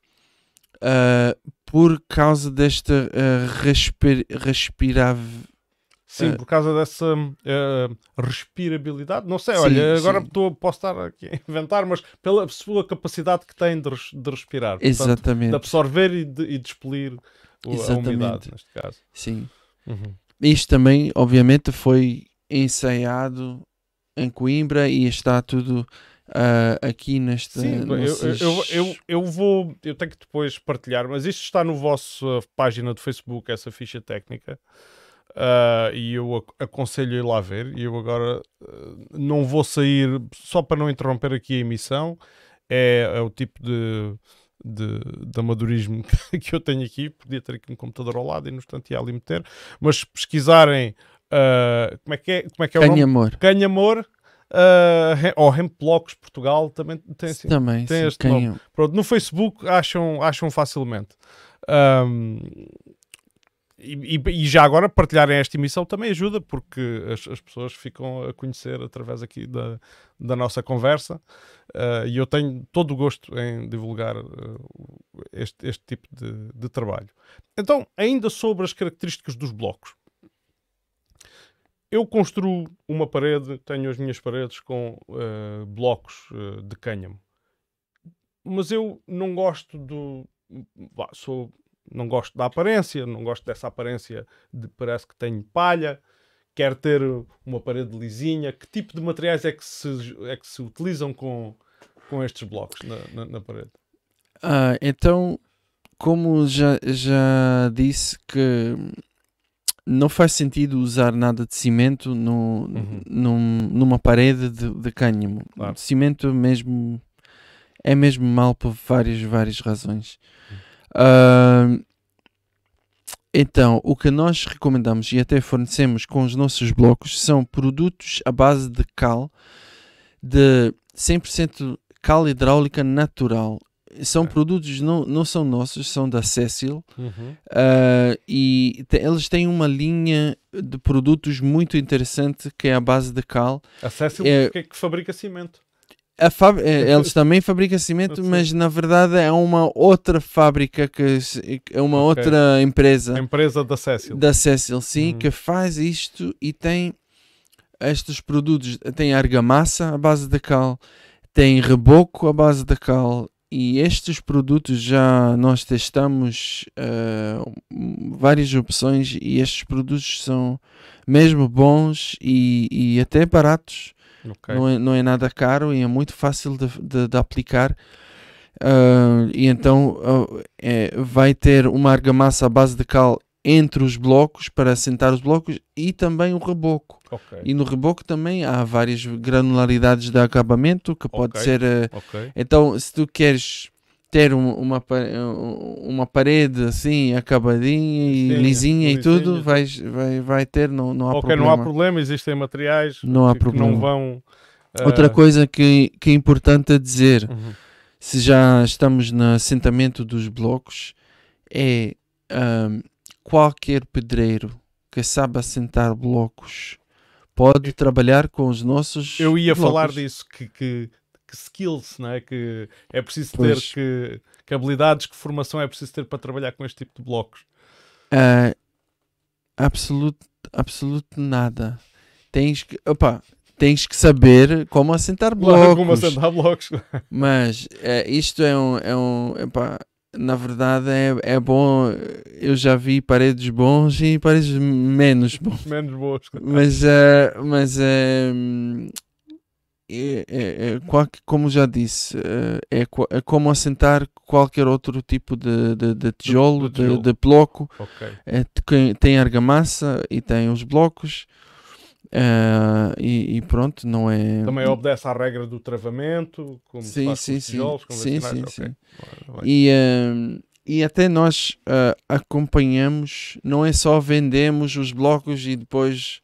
ah, por causa desta uh, respir, respirável. Sim, Eh, por causa dessa eh, respirabilidade. Não sei, Sim, olha, agora sim. estou, posso estar aqui a inventar, mas pela sua capacidade que tem de, de respirar. Portanto, Exatamente. de absorver e de, e de expelir o- a umidade, neste caso. Sim. Uhum. Isto também, obviamente, foi ensaiado em Coimbra e está tudo ah, aqui nesta. Sim, eu, nesses- eu, eu, eu vou, eu tenho que depois partilhar, mas isto está no vosso uh, página do Facebook, essa ficha técnica. Uh, e eu ac- aconselho a ir lá ver. E eu agora uh, não vou sair só para não interromper aqui a emissão. É, é o tipo de, de, de amadorismo que eu tenho aqui. Podia ter aqui um computador ao lado e no instante ia ali meter. Mas se pesquisarem uh, como é que é, como é, que é o nome? Canha amor. Canhamor uh, ou Hemp Blocos Portugal também tem assim. Também, tem sim, este canha- Pronto, no Facebook acham, acham facilmente. Ahm, e, e- já agora partilharem esta emissão também ajuda, porque as, as pessoas ficam a conhecer através aqui da, da nossa conversa. Ah, e eu tenho todo o gosto em divulgar ah, este, este tipo de, de trabalho. Então, ainda sobre as características dos blocos. Eu construo uma parede, tenho as minhas paredes com ah, blocos de cânhamo mas eu não gosto do. vá, sou, não gosto da aparência, não gosto dessa aparência de parece que tenho palha. Quero ter uma parede lisinha. Que tipo de materiais é que se, é que se utilizam com, com estes blocos na, na, na parede? Ah, então, como já, já disse que não faz sentido usar nada de cimento no, Uhum. num- numa parede de, de cânhamo. Claro. Cimento mesmo é mesmo mal por várias, várias razões. Então, o que nós recomendamos e até fornecemos com os nossos blocos são produtos à base de cal, de 100% cal hidráulica natural. São produtos, não, não são nossos, são da Cecil. Ah, e te- eles têm uma linha de produtos muito interessante que é a base de cal. A Cecil É- que, é que fabrica cimento. A fáb- eh, eles também fabricam cimento, mas na verdade é uma outra fábrica, que é uma Ok. outra empresa A empresa da Cecil. da Cecil, sim, Uhum. que faz isto e tem estes produtos, tem argamassa à base de cal, tem reboco à base de cal e estes produtos já nós testamos eh, várias opções e estes produtos são mesmo bons e, e até baratos. Ok. Não, é, não é nada caro e é muito fácil de, de- de aplicar. Ah, e então ah, é, vai ter uma argamassa à base de cal entre os blocos para assentar os blocos e também o reboco. Ok. E no reboco também há várias granularidades de acabamento que pode Ok. ser. Ok. então, se tu queres ter um- uma, uma parede assim acabadinha e Sim, lisinha e tudo, vais, vai, vai ter, não, não há Ok, problema. não há problema, existem materiais Não há que, que não problema. vão Outra Ah, coisa que, que é importante a dizer, uhum. se já estamos no assentamento dos blocos, é qualquer pedreiro que sabe assentar blocos pode trabalhar com os nossos. Eu ia blocos. falar disso, que, que, que skills, não é? Que é preciso Pois. ter, que, que habilidades, que formação é preciso ter para trabalhar com este tipo de blocos. Ah, absoluto, absoluto nada. Tens que, opa, tens que saber como assentar blocos. Como assentar blocos. Mas eh, isto é um, é um epá, na verdade é, é bom. Eu já vi paredes bons e paredes menos bons. Menos boas. Mas, eh, mas hum, é, é- é como já disse, eh, é, é como assentar qualquer outro tipo de, de, de tijolo, de de, de bloco. Ok. É, tem- tem argamassa e tem os blocos. eh, e, e pronto, não é. Também obedece à regra do travamento, como Sim, faz com sim, os sim. tijolos Sim, sim, Ok. sim. E, ehm, e até nós ah, acompanhamos, não é só vendemos os blocos e depois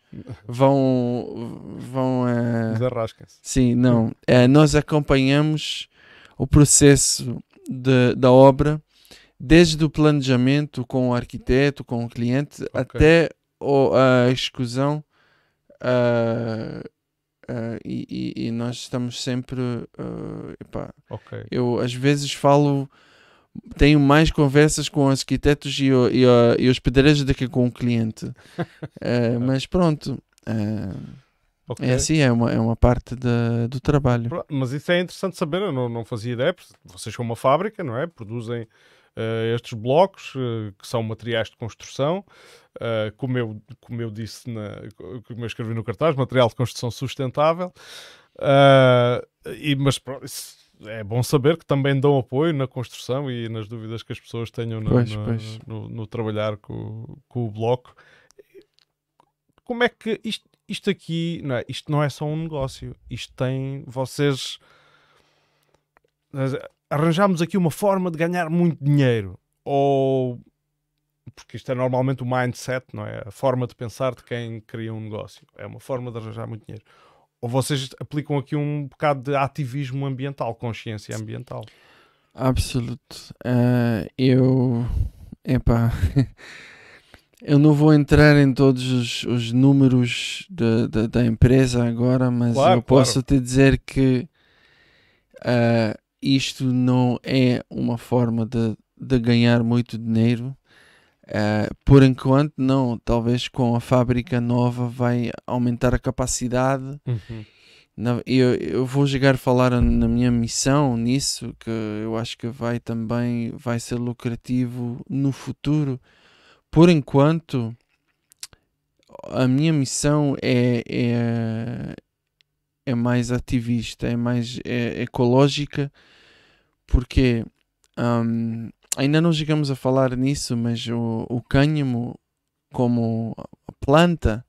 vão. vão ah, Desarrasquem-se. sim, não. Eh, nós acompanhamos o processo de- da obra desde o planejamento com o arquiteto, com o cliente, até o- a execução. ah, ah, e, e- e nós estamos sempre. ah, epá, Ok. eu às vezes falo, tenho mais conversas com os arquitetos e, e, e os pedreiros do que com o cliente. Eh, mas pronto, eh, ok. é assim, é uma, é uma parte da- do trabalho. Mas isso é interessante saber, eu não, não fazia ideia. porque Vocês são uma fábrica, não é? Produzem eh, estes blocos, eh, que são materiais de construção, eh, como, eu, como eu disse, na, como eu escrevi no cartaz, material de construção sustentável. E, mas pronto, isso é bom saber que também dão apoio na construção e nas dúvidas que as pessoas tenham no, Pois, no- pois. no- no trabalhar com, com o bloco. Como é que isto, isto aqui, não é? isto não é só um negócio, isto tem, vocês arranjamos aqui uma forma de ganhar muito dinheiro ou porque isto é normalmente o mindset, não é? A forma de pensar de quem cria um negócio. É uma forma de arranjar muito dinheiro. Ou vocês aplicam aqui um bocado de ativismo ambiental, consciência ambiental. Absoluto. Eh, eu, epá, eu não vou entrar em todos os, os números da- da- da empresa agora, mas Claro, eu posso claro. te dizer que ah, isto não é uma forma de, de ganhar muito dinheiro. Ah, por enquanto, não. Talvez com a fábrica nova vai aumentar a capacidade. Na- eu, eu vou chegar a falar na minha missão nisso, que eu acho que vai também vai ser lucrativo no futuro. Por enquanto, a minha missão é, é, é mais ativista, é mais é ecológica, porque hum, ainda não chegamos a falar nisso, mas o, o cânhamo como planta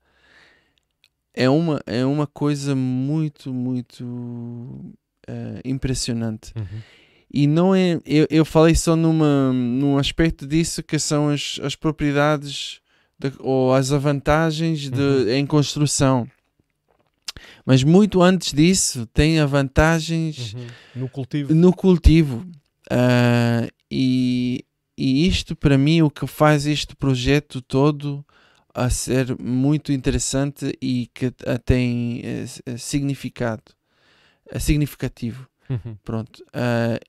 é uma, é uma coisa muito, muito eh, impressionante. E não é. Eu, eu falei só numa, num aspecto disso que são as, as propriedades de- ou as vantagens de, Uhum. em construção. Mas muito antes disso, tem as vantagens No cultivo. no cultivo. Ah, e, e isto, para mim, o que faz este projeto todo a ser muito interessante e que tem eh, eh, significado, é significativo. Uhum. Pronto. Ah,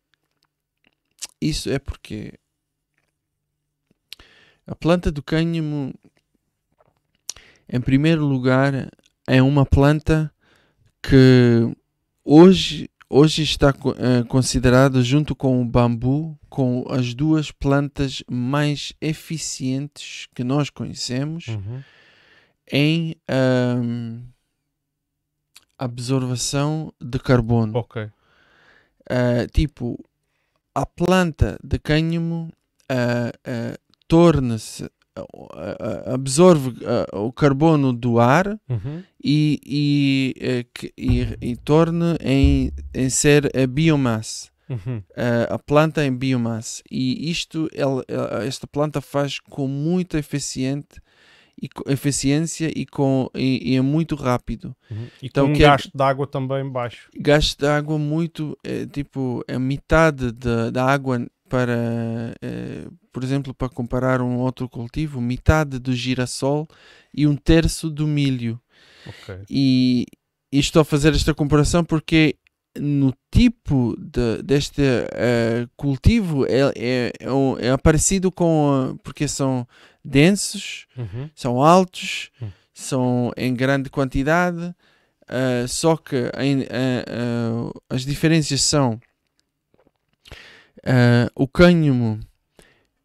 isso é porque a planta do cânhamo, em primeiro lugar, é uma planta que hoje, hoje está co- eh, considerada, junto com o bambu, com as duas plantas mais eficientes que nós conhecemos Uhum. em ahm, absorção de carbono. Ok. Uh, tipo, a planta de cânhamo uh, uh, torna-se, uh, uh, absorve uh, o carbono do ar Uhum. e, e, que- e, e torna em, em ser a biomassa. Uhum. Uh, a planta em biomassa. E isto, esta planta faz com muito eficiente e com eficiência e, com, e, e é muito rápido. Uhum. E Então, com um que é- gasto de água também baixo. Gasto de água muito, é, tipo, é metade da água para, eh, por exemplo, para comparar um outro cultivo, metade do girassol e um terço do milho. Ok. E, e estou a fazer esta comparação porque no tipo de, deste eh, cultivo é, é, é, é parecido com. eh, porque são densos, Uhum. são altos, Hum. são em grande quantidade, eh, só que em- as diferenças são eh, o cânhamo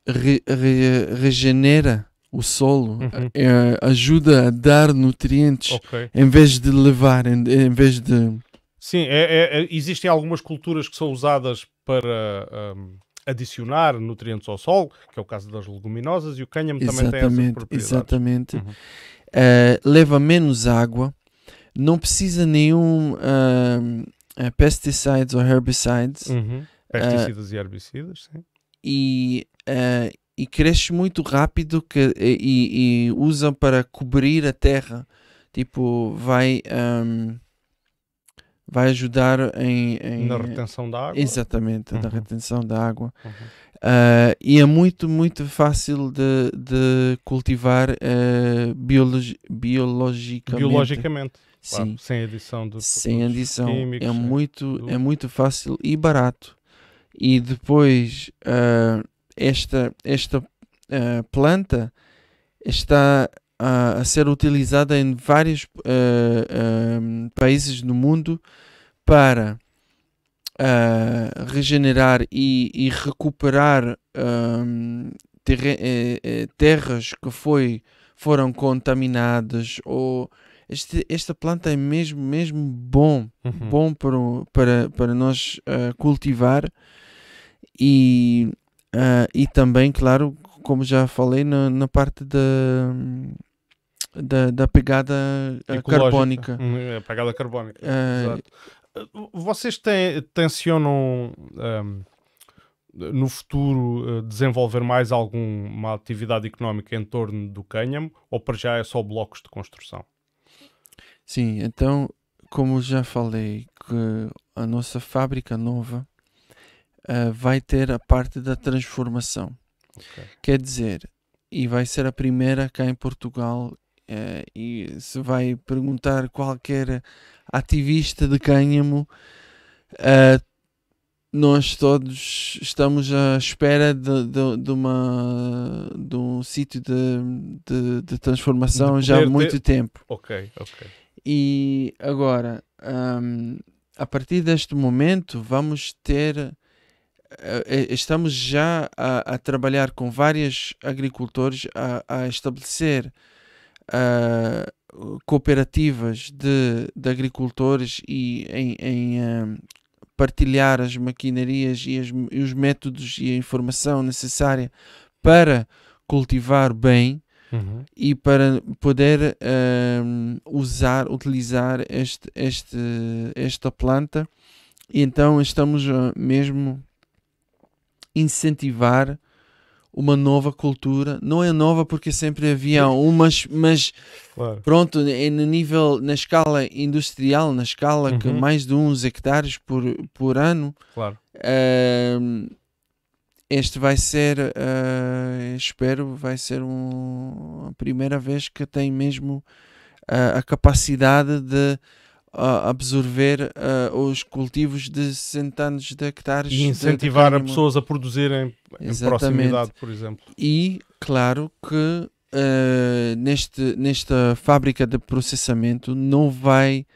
re- re- regenera o solo, Uhum. eh, ajuda a dar nutrientes Ok. em vez de levar, em, em vez de. Sim, é- é- é- existem algumas culturas que são usadas para ahm, adicionar nutrientes ao solo, que é o caso das leguminosas, e o cânhamo também tem essas propriedades. exatamente. Uhum. Eh, leva menos água, não precisa nenhum eh, pesticides ou herbicides Uhum. Pesticidas e herbicidas, sim. e, eh, e cresce muito rápido que, e, e usam para cobrir a terra. Tipo, vai, ahm, vai ajudar em, em- Na retenção da água. Exatamente, na Uhum. retenção da água. Uhum. Ah, e é muito, muito fácil de, de cultivar biologi- biologicamente. Biologicamente, claro, Sim, sem adição de sem adição. químicos, É muito, tudo. é muito fácil e barato. E depois, ah, esta, esta ah, planta está ah, a ser utilizada em vários ah, países no mundo para regenerar e, e recuperar terre- eh, eh, terras que foi, foram contaminadas ou este, esta planta é mesmo mesmo bom Uhum. bom para, para, para nós ah, cultivar e, ah, e também, claro, como já falei, na, na parte da, da, da pegada ah, Ecológica. carbónica. Hum, É a pegada carbónica. Exato. Uh, Vocês têm, tencionam um, no futuro uh, desenvolver mais alguma atividade económica em torno do cânhamo ou para já é só blocos de construção? Sim, então, como já falei, que a nossa fábrica nova ah, vai ter a parte da transformação. Ok. Quer dizer, e vai ser a primeira cá em Portugal. eh, e se vai perguntar qualquer ativista de cânhamo, eh, nós todos estamos à espera de, de, de uma, de um sítio de, de, de transformação já há muito tempo. Ok, ok. E agora, hum, a partir deste momento, vamos ter. Eh, eh, Estamos já a, a trabalhar com vários agricultores a, a estabelecer ah, cooperativas de, de agricultores e em, em, hum, partilhar as maquinarias e, as- e os métodos e a informação necessária para cultivar bem Uhum. e para poder ehm, usar, utilizar este, este, esta planta. E então estamos a mesmo incentivar uma nova cultura. Não é nova porque sempre havia umas, mas Claro. pronto, é no nível, na escala industrial, na escala que Uhum. mais de uns hectares por, por ano, Claro. Ahm, este vai ser, ah, espero, vai ser um- a primeira vez que tem mesmo ah, a capacidade de ah, absorver ah, os cultivos de centenas de hectares. E de- de incentivar a cânhamo. pessoas a produzirem em proximidade, por exemplo. E, claro, que ah, neste, nesta fábrica de processamento não vai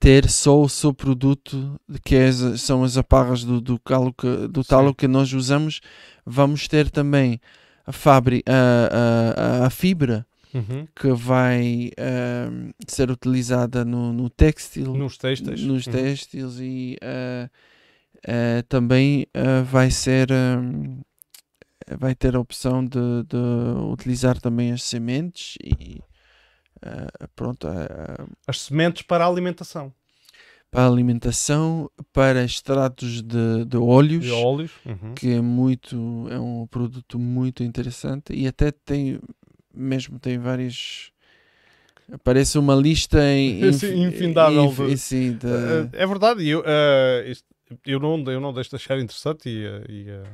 ter só o seu produto, de que é são as aparras do, do, calo que, do talo que nós usamos. Vamos ter também a, fábrica, a, a, a fibra Uhum. que vai ah, ser utilizada no, no têxtil Nos textos. nos Uhum. e eh, também eh, vai ser hum, vai ter a opção de, de utilizar também as sementes e pronto As sementes para a alimentação. para alimentação para extratos de, de óleos E óleos. Uhum. que é muito é um produto muito interessante e até tem mesmo tem vários. Parece uma lista em, Sim, infindável inf- de- sim, de- Uh, é verdade, eu, uh, eu, não, eu não deixo de achar interessante e, uh, e, uh,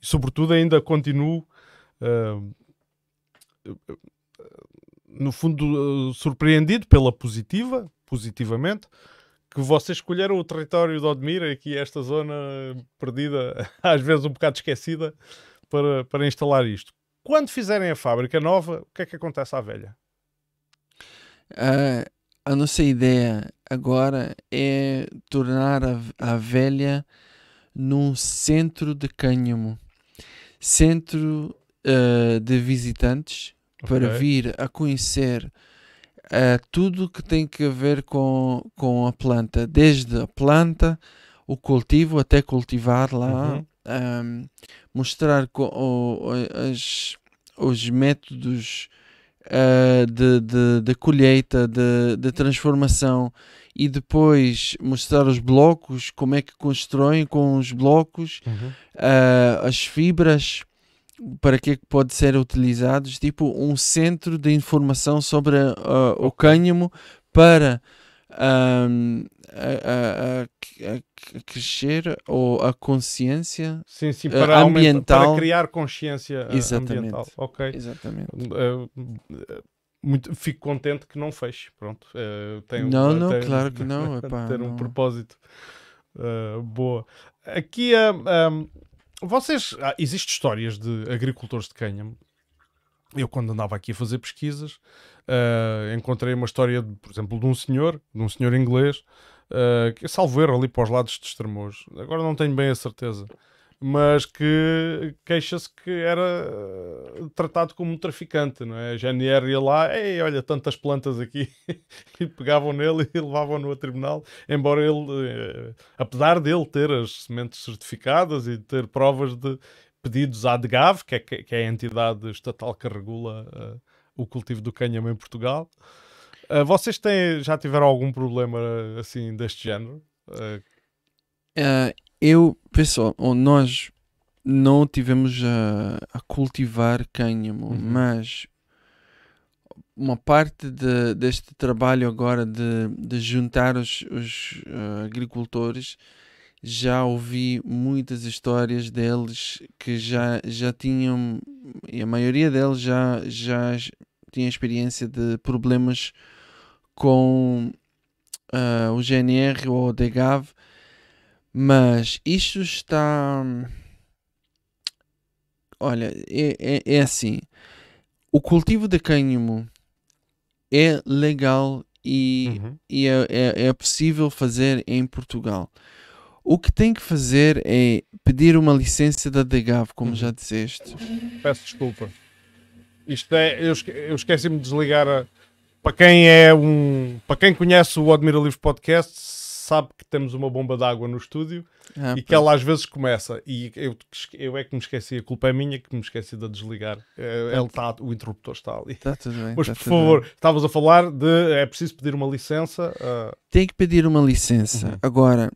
e, sobretudo, ainda continuo, uh, no fundo, surpreendido pela positiva, positivamente, que vocês escolheram o território de Odmira, aqui esta zona perdida, às vezes um bocado esquecida, para, para instalar isto. Quando fizerem a fábrica nova, o que é que acontece à velha? Ah, a nossa ideia agora é tornar a, a velha num centro de cânhamo, centro ah, de visitantes para Ok. vir a conhecer ah, tudo que tem que ver com, com a planta, desde a planta, o cultivo até cultivar lá, Uhum. Ahm, mostrar o- as- os métodos ah, de, de, de colheita, de, de transformação e depois mostrar os blocos, como é que constroem com os blocos, ah, as fibras, para que é que pode ser utilizados, tipo um centro de informação sobre ah, o cânhamo para ahm, a, a- a- a crescer ou a consciência. Sim, sim, Uh, para, aumentar- ambiental. para criar consciência uh, Exatamente. ambiental. Ok. Exatamente. Uh, muito, fico contente que não feche. Pronto. Uh, Não, não, claro que não, epá, ter um não. propósito. Uh, boa. Aqui, um, um, vocês. ah, existem histórias de agricultores de cânhamo. Eu, quando andava aqui a fazer pesquisas, uh, encontrei uma história, de, por exemplo, de um senhor, de um senhor inglês, uh, salvo erro ali para os lados de Estremoz. Agora não tenho bem a certeza. Mas que queixa-se que era uh, tratado como um traficante, não é? A GNR ia lá, ei, olha, tantas plantas aqui, e pegavam nele e levavam-no a tribunal, embora ele, eh, apesar dele ter as sementes certificadas e ter provas de pedidos à DGAV, que é, que é a entidade estatal que regula eh, o cultivo do cânhamo em Portugal. Eh, vocês têm, já tiveram algum problema assim deste género? Eh, Ah, eu, pessoal, ou nós não tivemos a, a cultivar cânhamo, Uhum. mas uma parte de- deste trabalho agora de, de juntar os, os, agricultores, já ouvi muitas histórias deles que já, já tinham, e a maioria deles já, já tinha experiência de problemas com ah, o GNR ou o DGAV, mas isto está. Olha, é, é, é assim: o cultivo de cânhamo é legal e, uhum. e é, é, é possível fazer em Portugal. O que tem que fazer é pedir uma licença da DGAV, como Uhum. já disseste. Peço desculpa. Isto é, eu, esque- eu esqueci-me de desligar a. Para quem é um. Para quem conhece o Admira Livre Podcast, sabe que temos uma bomba de água no estúdio Ah, e que ela às vezes começa. E eu, eu é que me esqueci, a culpa é minha que me esqueci de desligar. Eh, Ele está, o interruptor está ali. Tá tudo bem. Mas tá por tudo bem. favor, estavas a falar de. É preciso pedir uma licença. ah, tem que pedir uma licença. Uhum. Agora,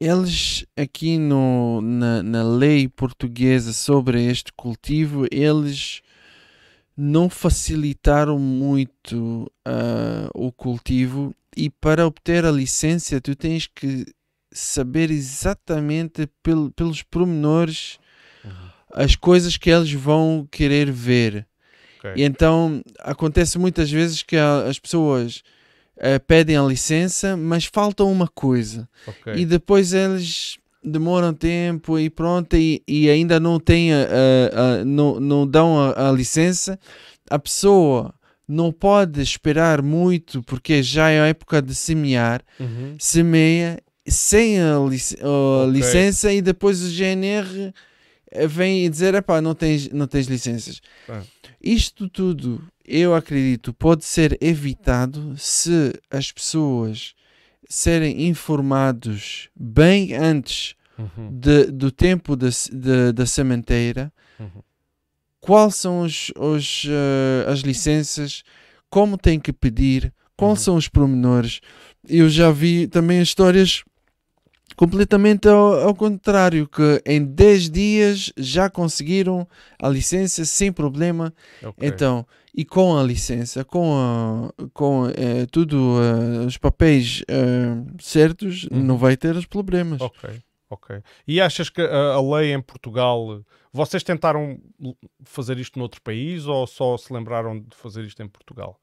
eles aqui no, na, na lei portuguesa sobre este cultivo, eles não facilitaram muito ah, o cultivo e para obter a licença tu tens que saber exatamente pel, pelos pormenores as coisas que eles vão querer ver. ok. E então acontece muitas vezes que as pessoas eh, pedem a licença, mas falta uma coisa. ok. E depois eles demoram tempo e pronto, e, e ainda não têm a, a- a- não, não dão a, licença. A pessoa não pode esperar muito porque já é a época de semear, Uhum. semeia sem a, lic- a Ok. licença e depois o GNR vem e dizer, epá, não tens, não tens licenças. Ah. Isto tudo, eu acredito, pode ser evitado se as pessoas serem informados bem antes Uhum. de- do tempo da, se- de- da sementeira, Uhum. quais são os, os, eh, as licenças, como tem que pedir, quais Uhum. são os pormenores. Eu já vi também histórias completamente ao, ao, contrário, que em 10 dias já conseguiram a licença sem problema. Okay. Então, e com a licença, com, a, com é, tudo uh, os papéis uh, certos, uhum. não vai ter os problemas. Ok, ok. E achas que a, a, lei em Portugal, vocês tentaram fazer isto noutro país ou só se lembraram de fazer isto em Portugal?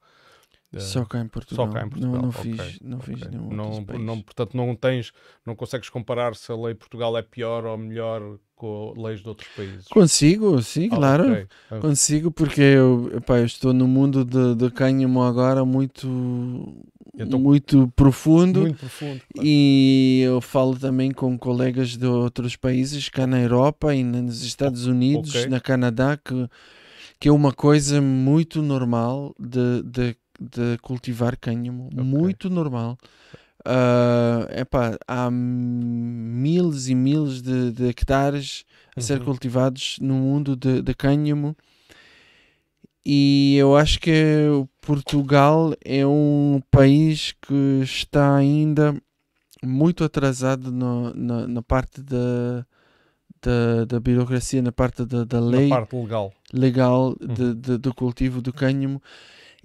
Só cá em Portugal. Só cá em Portugal. Não, não okay. fiz, não okay. fiz nenhum não, não, Portanto, não tens, não consegues comparar se a lei de Portugal é pior ou melhor com leis de outros países? Consigo, sim, ah, claro. Okay. Consigo, porque eu, epá, eu estou no mundo de, de cânhamo agora muito, então, muito profundo. Muito profundo. Claro. E eu falo também com colegas de outros países, cá na Europa e nos Estados Unidos, na Canadá, que, que é uma coisa muito normal de, de de cultivar cânhamo, okay. muito normal. Uh, epá, há miles e miles de, de hectares a uhum. ser cultivados no mundo de, de cânhamo e eu acho que Portugal é um país que está ainda muito atrasado no, na, na parte da, da, da burocracia, na parte da, da lei na parte legal, legal uhum. de, de, do cultivo do cânhamo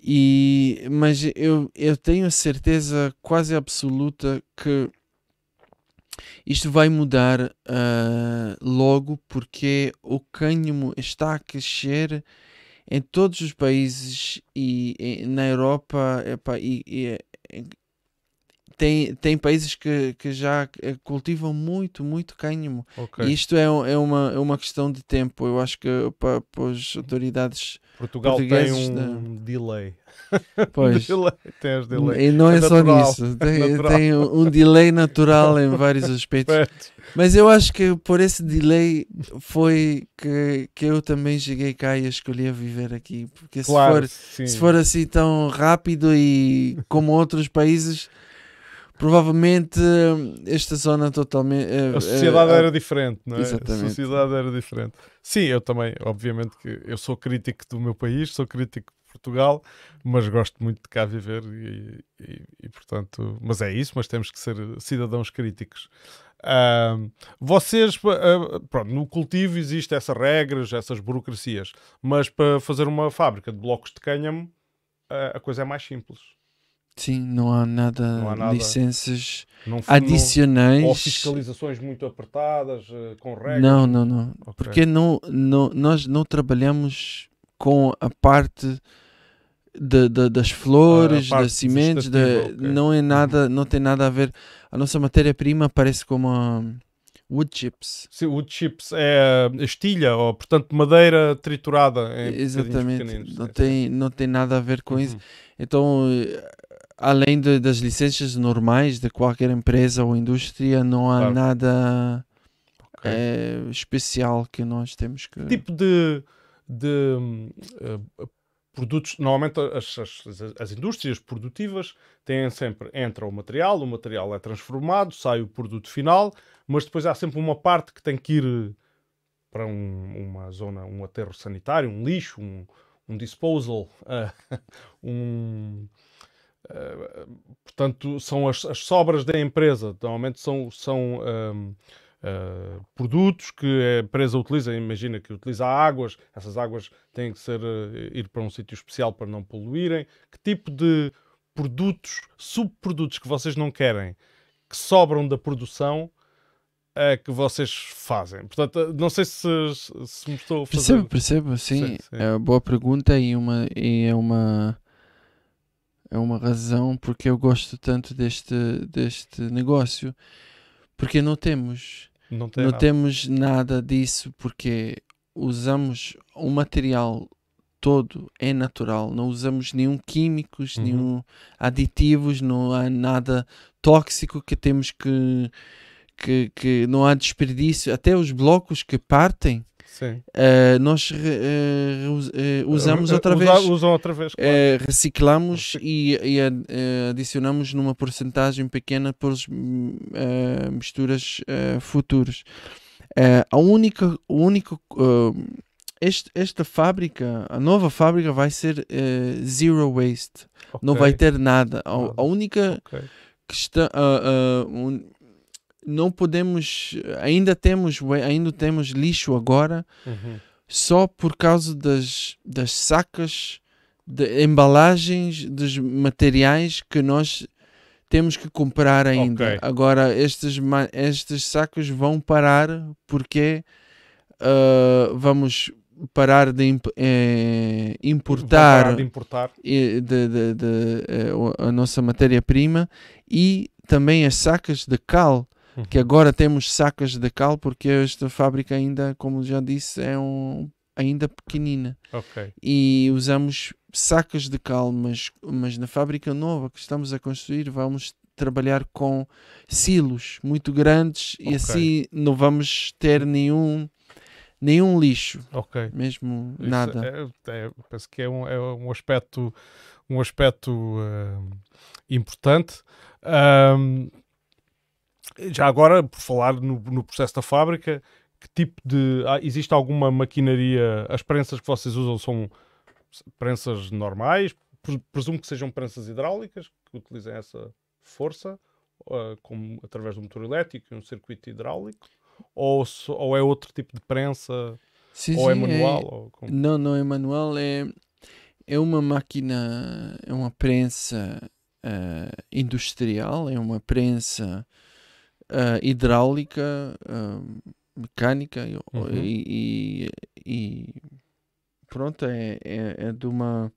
e, mas eu, eu tenho a certeza quase absoluta que isto vai mudar uh, logo porque o cânhamo está a crescer em todos os países e, e na Europa epa, e, e, tem, tem países que, que já cultivam muito, muito cânhamo. Okay. E isto é, é, uma, é uma questão de tempo. Eu acho que para, para as autoridades Portugal tem um delay. Pois. delay. Tem as delay. E não é, é só nisso. Tem, tem um delay natural em vários aspectos. Mas eu acho que por esse delay foi que, que eu também cheguei cá e escolhi a viver aqui. Porque se, claro, for, se for assim tão rápido e como outros países provavelmente esta zona totalmente. a sociedade era diferente, não é? Exatamente. A sociedade era diferente. Sim, eu também, obviamente que eu sou crítico do meu país, sou crítico de Portugal, mas gosto muito de cá viver e, e, e portanto, mas é isso, mas temos que ser cidadãos críticos. Uh, vocês, uh, pronto, no cultivo existem essas regras, essas burocracias, mas para fazer uma fábrica de blocos de cânhamo, uh, a coisa é mais simples. Sim, não há nada, não há nada licenças não, adicionais. Não, ou fiscalizações muito apertadas, uh, com regras. Não, não, não. Okay. Porque não, não, nós não trabalhamos com a parte de, de das flores, das sementes, okay. não é nada, uhum. não tem nada a ver. A nossa matéria-prima parece como a wood chips. Sim, wood chips é estilha, ou portanto madeira triturada. Exatamente, não tem, não tem nada a ver com uhum. isso. Então além de, das licenças normais de qualquer empresa ou indústria, não há claro. nada okay. é, especial que nós temos que. Tipo de, de uh, produtos? Normalmente as, as, as, indústrias produtivas têm sempre, entra o material, o material é transformado, sai o produto final, mas depois há sempre uma parte que tem que ir para um, uma zona, um aterro sanitário, um lixo, um, um disposal, uh, um portanto, são as, as, sobras da empresa. Normalmente são, são um, uh, eh, produtos que a empresa utiliza. Imagina que utiliza águas, essas águas têm que ser, uh, ir para um sítio especial para não poluírem. Que tipo de produtos, subprodutos que vocês não querem, que sobram da produção, é que vocês fazem? Portanto, não sei se, se me estou a fazer... Percebo, percebo, sim. sim, sim. É uma boa pergunta e, uma, e é uma é uma razão porque eu gosto tanto deste, deste negócio. Porque não temos. Não, tem não nada. temos nada disso porque usamos o material todo é natural, não usamos nenhum químicos, uhum. nenhum aditivos, não há nada tóxico que temos que, que, que não há desperdício, até os blocos que partem Uh, nós uh, uh, usamos outra vez, usam outra vez claro. reciclamos e, e adicionamos numa porcentagem pequena para as misturas futuras. a única, o único, este, esta fábrica, a nova fábrica vai ser zero waste, okay. não vai ter nada. A, a única okay. questão, um, não podemos, ainda temos, ainda temos lixo agora Uhum. só por causa das, das sacas, de embalagens, dos materiais que nós temos que comprar ainda. Ok. Agora, estes, estes sacos vão parar porque ah, vamos parar de imp- eh, importar parar de importar. de, de- de, eh, a nossa matéria-prima e também as sacas de cal, que agora temos sacas de cal porque esta fábrica ainda, como já disse, é um, ainda pequenina Ok. e usamos sacas de cal, mas, mas na fábrica nova que estamos a construir vamos trabalhar com silos muito grandes e Ok. assim não vamos ter nenhum nenhum lixo, Ok. mesmo Isso nada. é- é- penso que é um, é um aspecto, um aspecto ah, importante. Ahm, já agora, por falar no, no processo da fábrica, que tipo de. ah, existe alguma maquinaria? As prensas que vocês usam são prensas normais? Pre- Presumo que sejam prensas hidráulicas, que utilizem essa força, ah, como, através do motor elétrico e um circuito hidráulico? Ou, so- ou é outro tipo de prensa? Sim, ou é sim, manual? ou como- Não, não é manual, é, é uma máquina, é uma prensa eh, industrial, é uma prensa eh, hidráulica, eh, mecânica e- Uhum. e, e- e pronto, é, é, é de uma.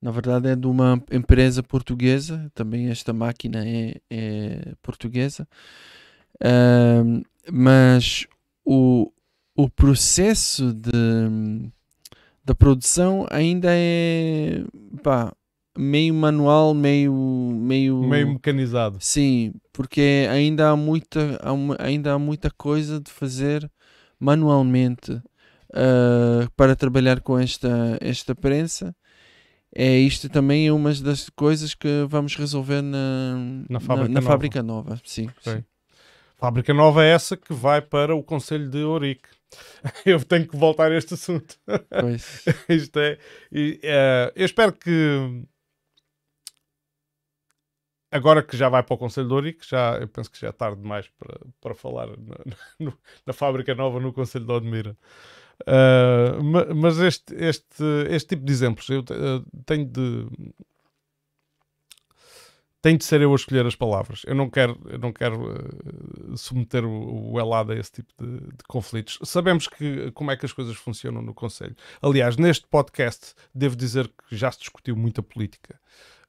Na verdade, é de uma empresa portuguesa. Também esta máquina é, é portuguesa. Ahm, mas o, o processo de, da produção ainda é pá, meio manual, meio, meio, meio mecanizado. sim, porque ainda há muita, ainda há muita coisa de fazer manualmente ah, para trabalhar com esta, esta prensa. É isto também é uma das coisas que vamos resolver na, Na fábrica na nova. fábrica nova. Sim, sim. Fábrica nova é essa que vai para o Conselho de Ourique. Eu tenho que voltar a este assunto. Pois. Isto é, e, eh, eu espero que agora que já vai para o Conselho de Ourique, já, eu penso que já é tarde demais para, para falar na, na fábrica nova no Conselho de Odmira. Ma- mas este, este, este tipo de exemplos eu eh, tenho de tenho de ser eu a escolher as palavras. Eu não quero, eu não quero eh, submeter o, o Elada a esse tipo de, de conflitos. Sabemos que, como é que as coisas funcionam no Conselho. Aliás, neste podcast, devo dizer que já se discutiu muita política.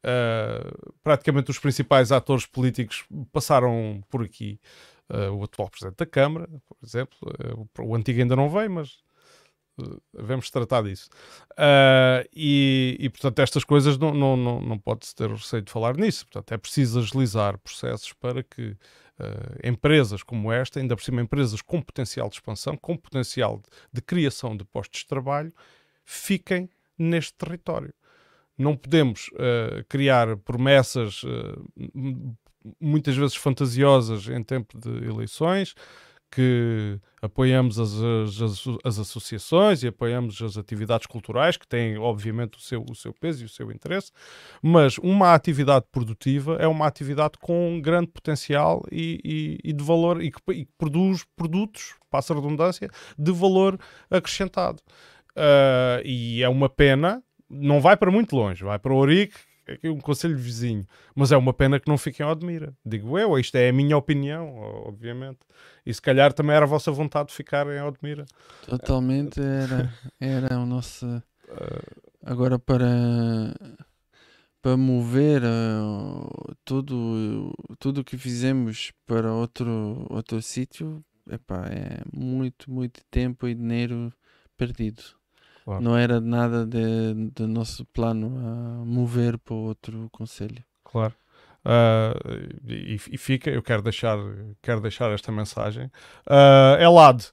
Uh, praticamente os principais atores políticos passaram por aqui. Uh, o atual Presidente da Câmara, por exemplo. Uh, o, antigo ainda não veio, mas devemos tratar disso. E, e, portanto, estas coisas não, não, não, não pode-se ter receio de falar nisso. Portanto, é preciso agilizar processos para que empresas como esta, ainda por cima empresas com potencial de expansão, com potencial de, de criação de postos de trabalho, fiquem neste território. Não podemos uh, criar promessas uh, muitas vezes fantasiosas em tempo de eleições, que apoiamos as, as, as, associações e apoiamos as atividades culturais, que têm, obviamente, o seu, o seu peso e o seu interesse, mas uma atividade produtiva é uma atividade com grande potencial e, e, e de valor, e que, e que, produz produtos, passa a redundância, de valor acrescentado. Uh, e é uma pena, não vai para muito longe, vai para Ourique, aqui um conselho vizinho, mas é uma pena que não fiquem ao Admira. Digo eu, isto é a minha opinião, obviamente. E se calhar também era a vossa vontade de ficarem ao Admira. Totalmente era, era o nosso. Agora para para mover uh, tudo tudo que fizemos para outro outro sítio é muito muito tempo e dinheiro perdido Claro. não era nada de, de nosso plano a mover para outro conselho Claro. Uh, e, e, fica, eu quero deixar, quero deixar esta mensagem. Uh, Elad,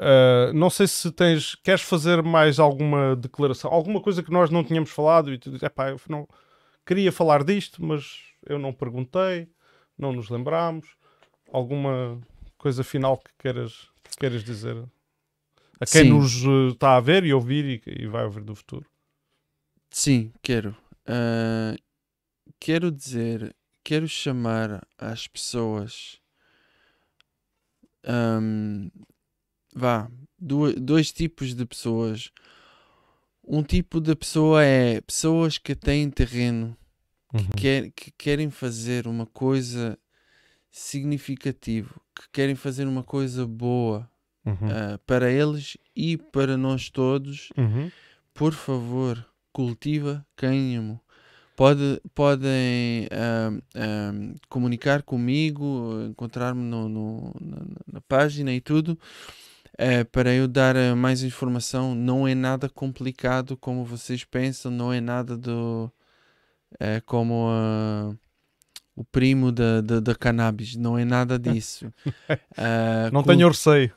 uh, não sei se tens, queres fazer mais alguma declaração, alguma coisa que nós não tínhamos falado e tu dizes, epá, eu não queria falar disto, mas eu não perguntei, não nos lembramos. Alguma coisa final que queiras, que queiras dizer a quem Sim. nos está a ver e ouvir e, e vai ouvir do futuro? Sim, quero. Uh, quero dizer, quero chamar as pessoas hum, vá, dois, dois tipos de pessoas. Um tipo de pessoa é pessoas que têm terreno, Uhum. que, quer, que querem fazer uma coisa significativa, que querem fazer uma coisa boa Uhum. ah, para eles e para nós todos. Uhum. Por favor, cultiva cânhamo. Pode, podem ahm, ahm, comunicar comigo, encontrar-me no, no- na, na página e tudo, eh, para eu dar mais informação. Não é nada complicado como vocês pensam, não é nada do eh, como ah, o primo da, da, da cannabis, não é nada disso. Ah, Não tenho receio.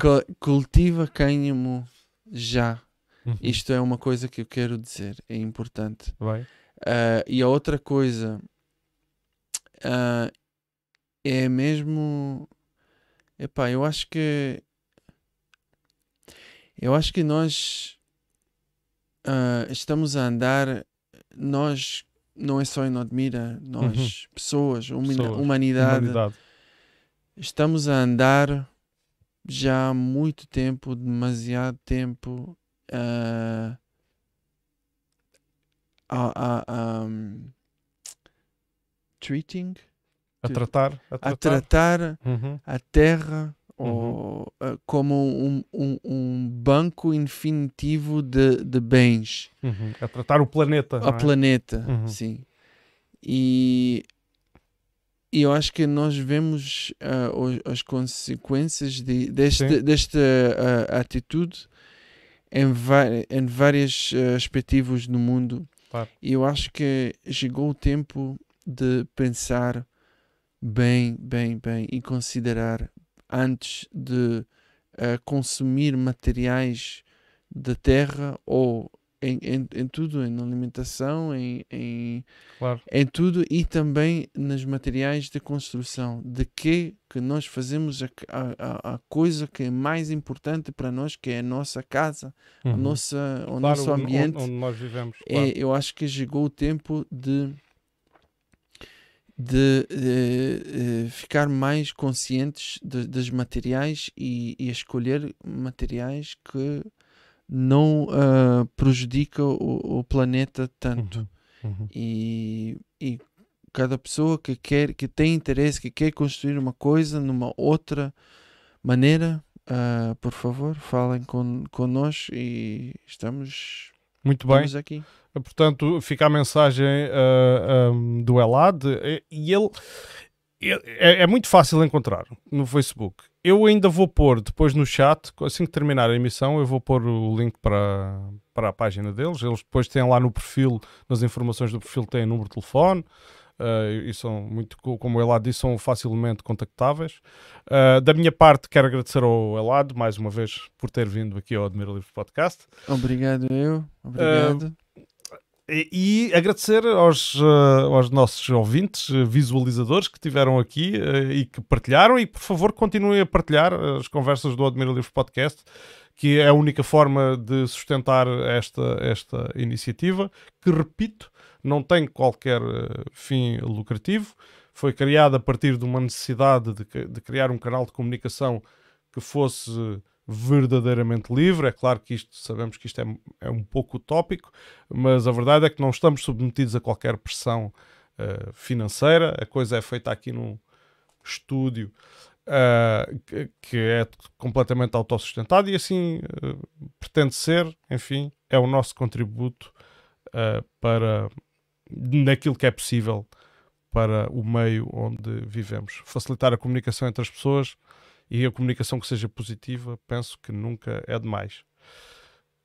Cu- cultiva cânhamo já. Uhum. Isto é uma coisa que eu quero dizer, é importante. Ah, e a outra coisa ah, é mesmo. Epá, eu acho que. Eu acho que nós ah, estamos a andar. Nós, não é só em Odmira, nós, pessoas, humina- Pessoas, humanidade, Humanidade. estamos a andar já há muito tempo, demasiado tempo, ah, a, a, a, um, treating, A tratar. A a tratar. tratar Uhum. a terra Uhum. ou, ah, como um, um, um banco infinitivo de, de bens. Uhum. A tratar o planeta. a é? planeta, Uhum. sim. E, e eu acho que nós vemos os- as consequências de, deste, desta ah, atitude em, em vários ah, aspectos no mundo. Claro. E eu acho que chegou o tempo de pensar bem, bem, bem e considerar antes de ah, consumir materiais da terra ou em, em, em tudo, em alimentação, em, em, Claro. em tudo e também nos materiais de construção. De que que nós fazemos a, a, a- a coisa que é mais importante para nós, que é a nossa casa, a Uhum. nossa, o Claro, nosso onde- ambiente. Onde, nós vivemos. É, claro. eu acho que chegou o tempo de de eh, eh, ficar mais conscientes de- dos materiais e, e escolher materiais que não ah, prejudicam o, o planeta tanto Uhum. Uhum. e, e cada pessoa que quer que tem interesse que quer construir uma coisa numa outra maneira ah, por favor falem con, connosco e estamos, Muito bem. estamos aqui Portanto, fica a mensagem ah, ah, do Elad e- e ele ele- é, é muito fácil encontrar no Facebook. Eu ainda vou pôr depois no chat, assim que terminar a emissão, eu vou pôr o link para, para a página deles. Eles depois têm lá no perfil, nas informações do perfil, têm número de telefone. ah, e são muito, co- como o Elad disse, são facilmente contactáveis. Ah, da minha parte, quero agradecer ao Elad mais uma vez por ter vindo aqui ao Admira Livre Podcast. obrigado eu obrigado E, e agradecer aos, eh, aos nossos ouvintes, eh, visualizadores que estiveram aqui eh, e que partilharam. E por favor, continuem a partilhar as conversas do Admira Livre Podcast, que é a única forma de sustentar esta, esta iniciativa, que, repito, não tem qualquer fim lucrativo. Foi criada a partir de uma necessidade de, de criar um canal de comunicação que fosse verdadeiramente livre. É claro que isto, sabemos que isto é, é um pouco utópico, mas a verdade é que não estamos submetidos a qualquer pressão eh, financeira. A coisa é feita aqui num estúdio eh, que, é completamente autossustentado e assim eh, pretende ser. Enfim, é o nosso contributo para naquilo que é possível para o meio onde vivemos. Facilitar a comunicação entre as pessoas e a comunicação que seja positiva, penso que nunca é demais.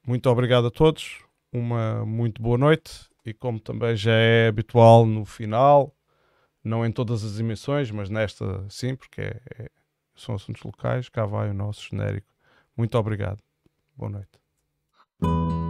Muito obrigado a todos, uma muito boa noite e como também já é habitual no final, não em todas as emissões, mas nesta sim, porque é- é- são assuntos locais, cá vai o nosso genérico. Muito obrigado. Boa noite.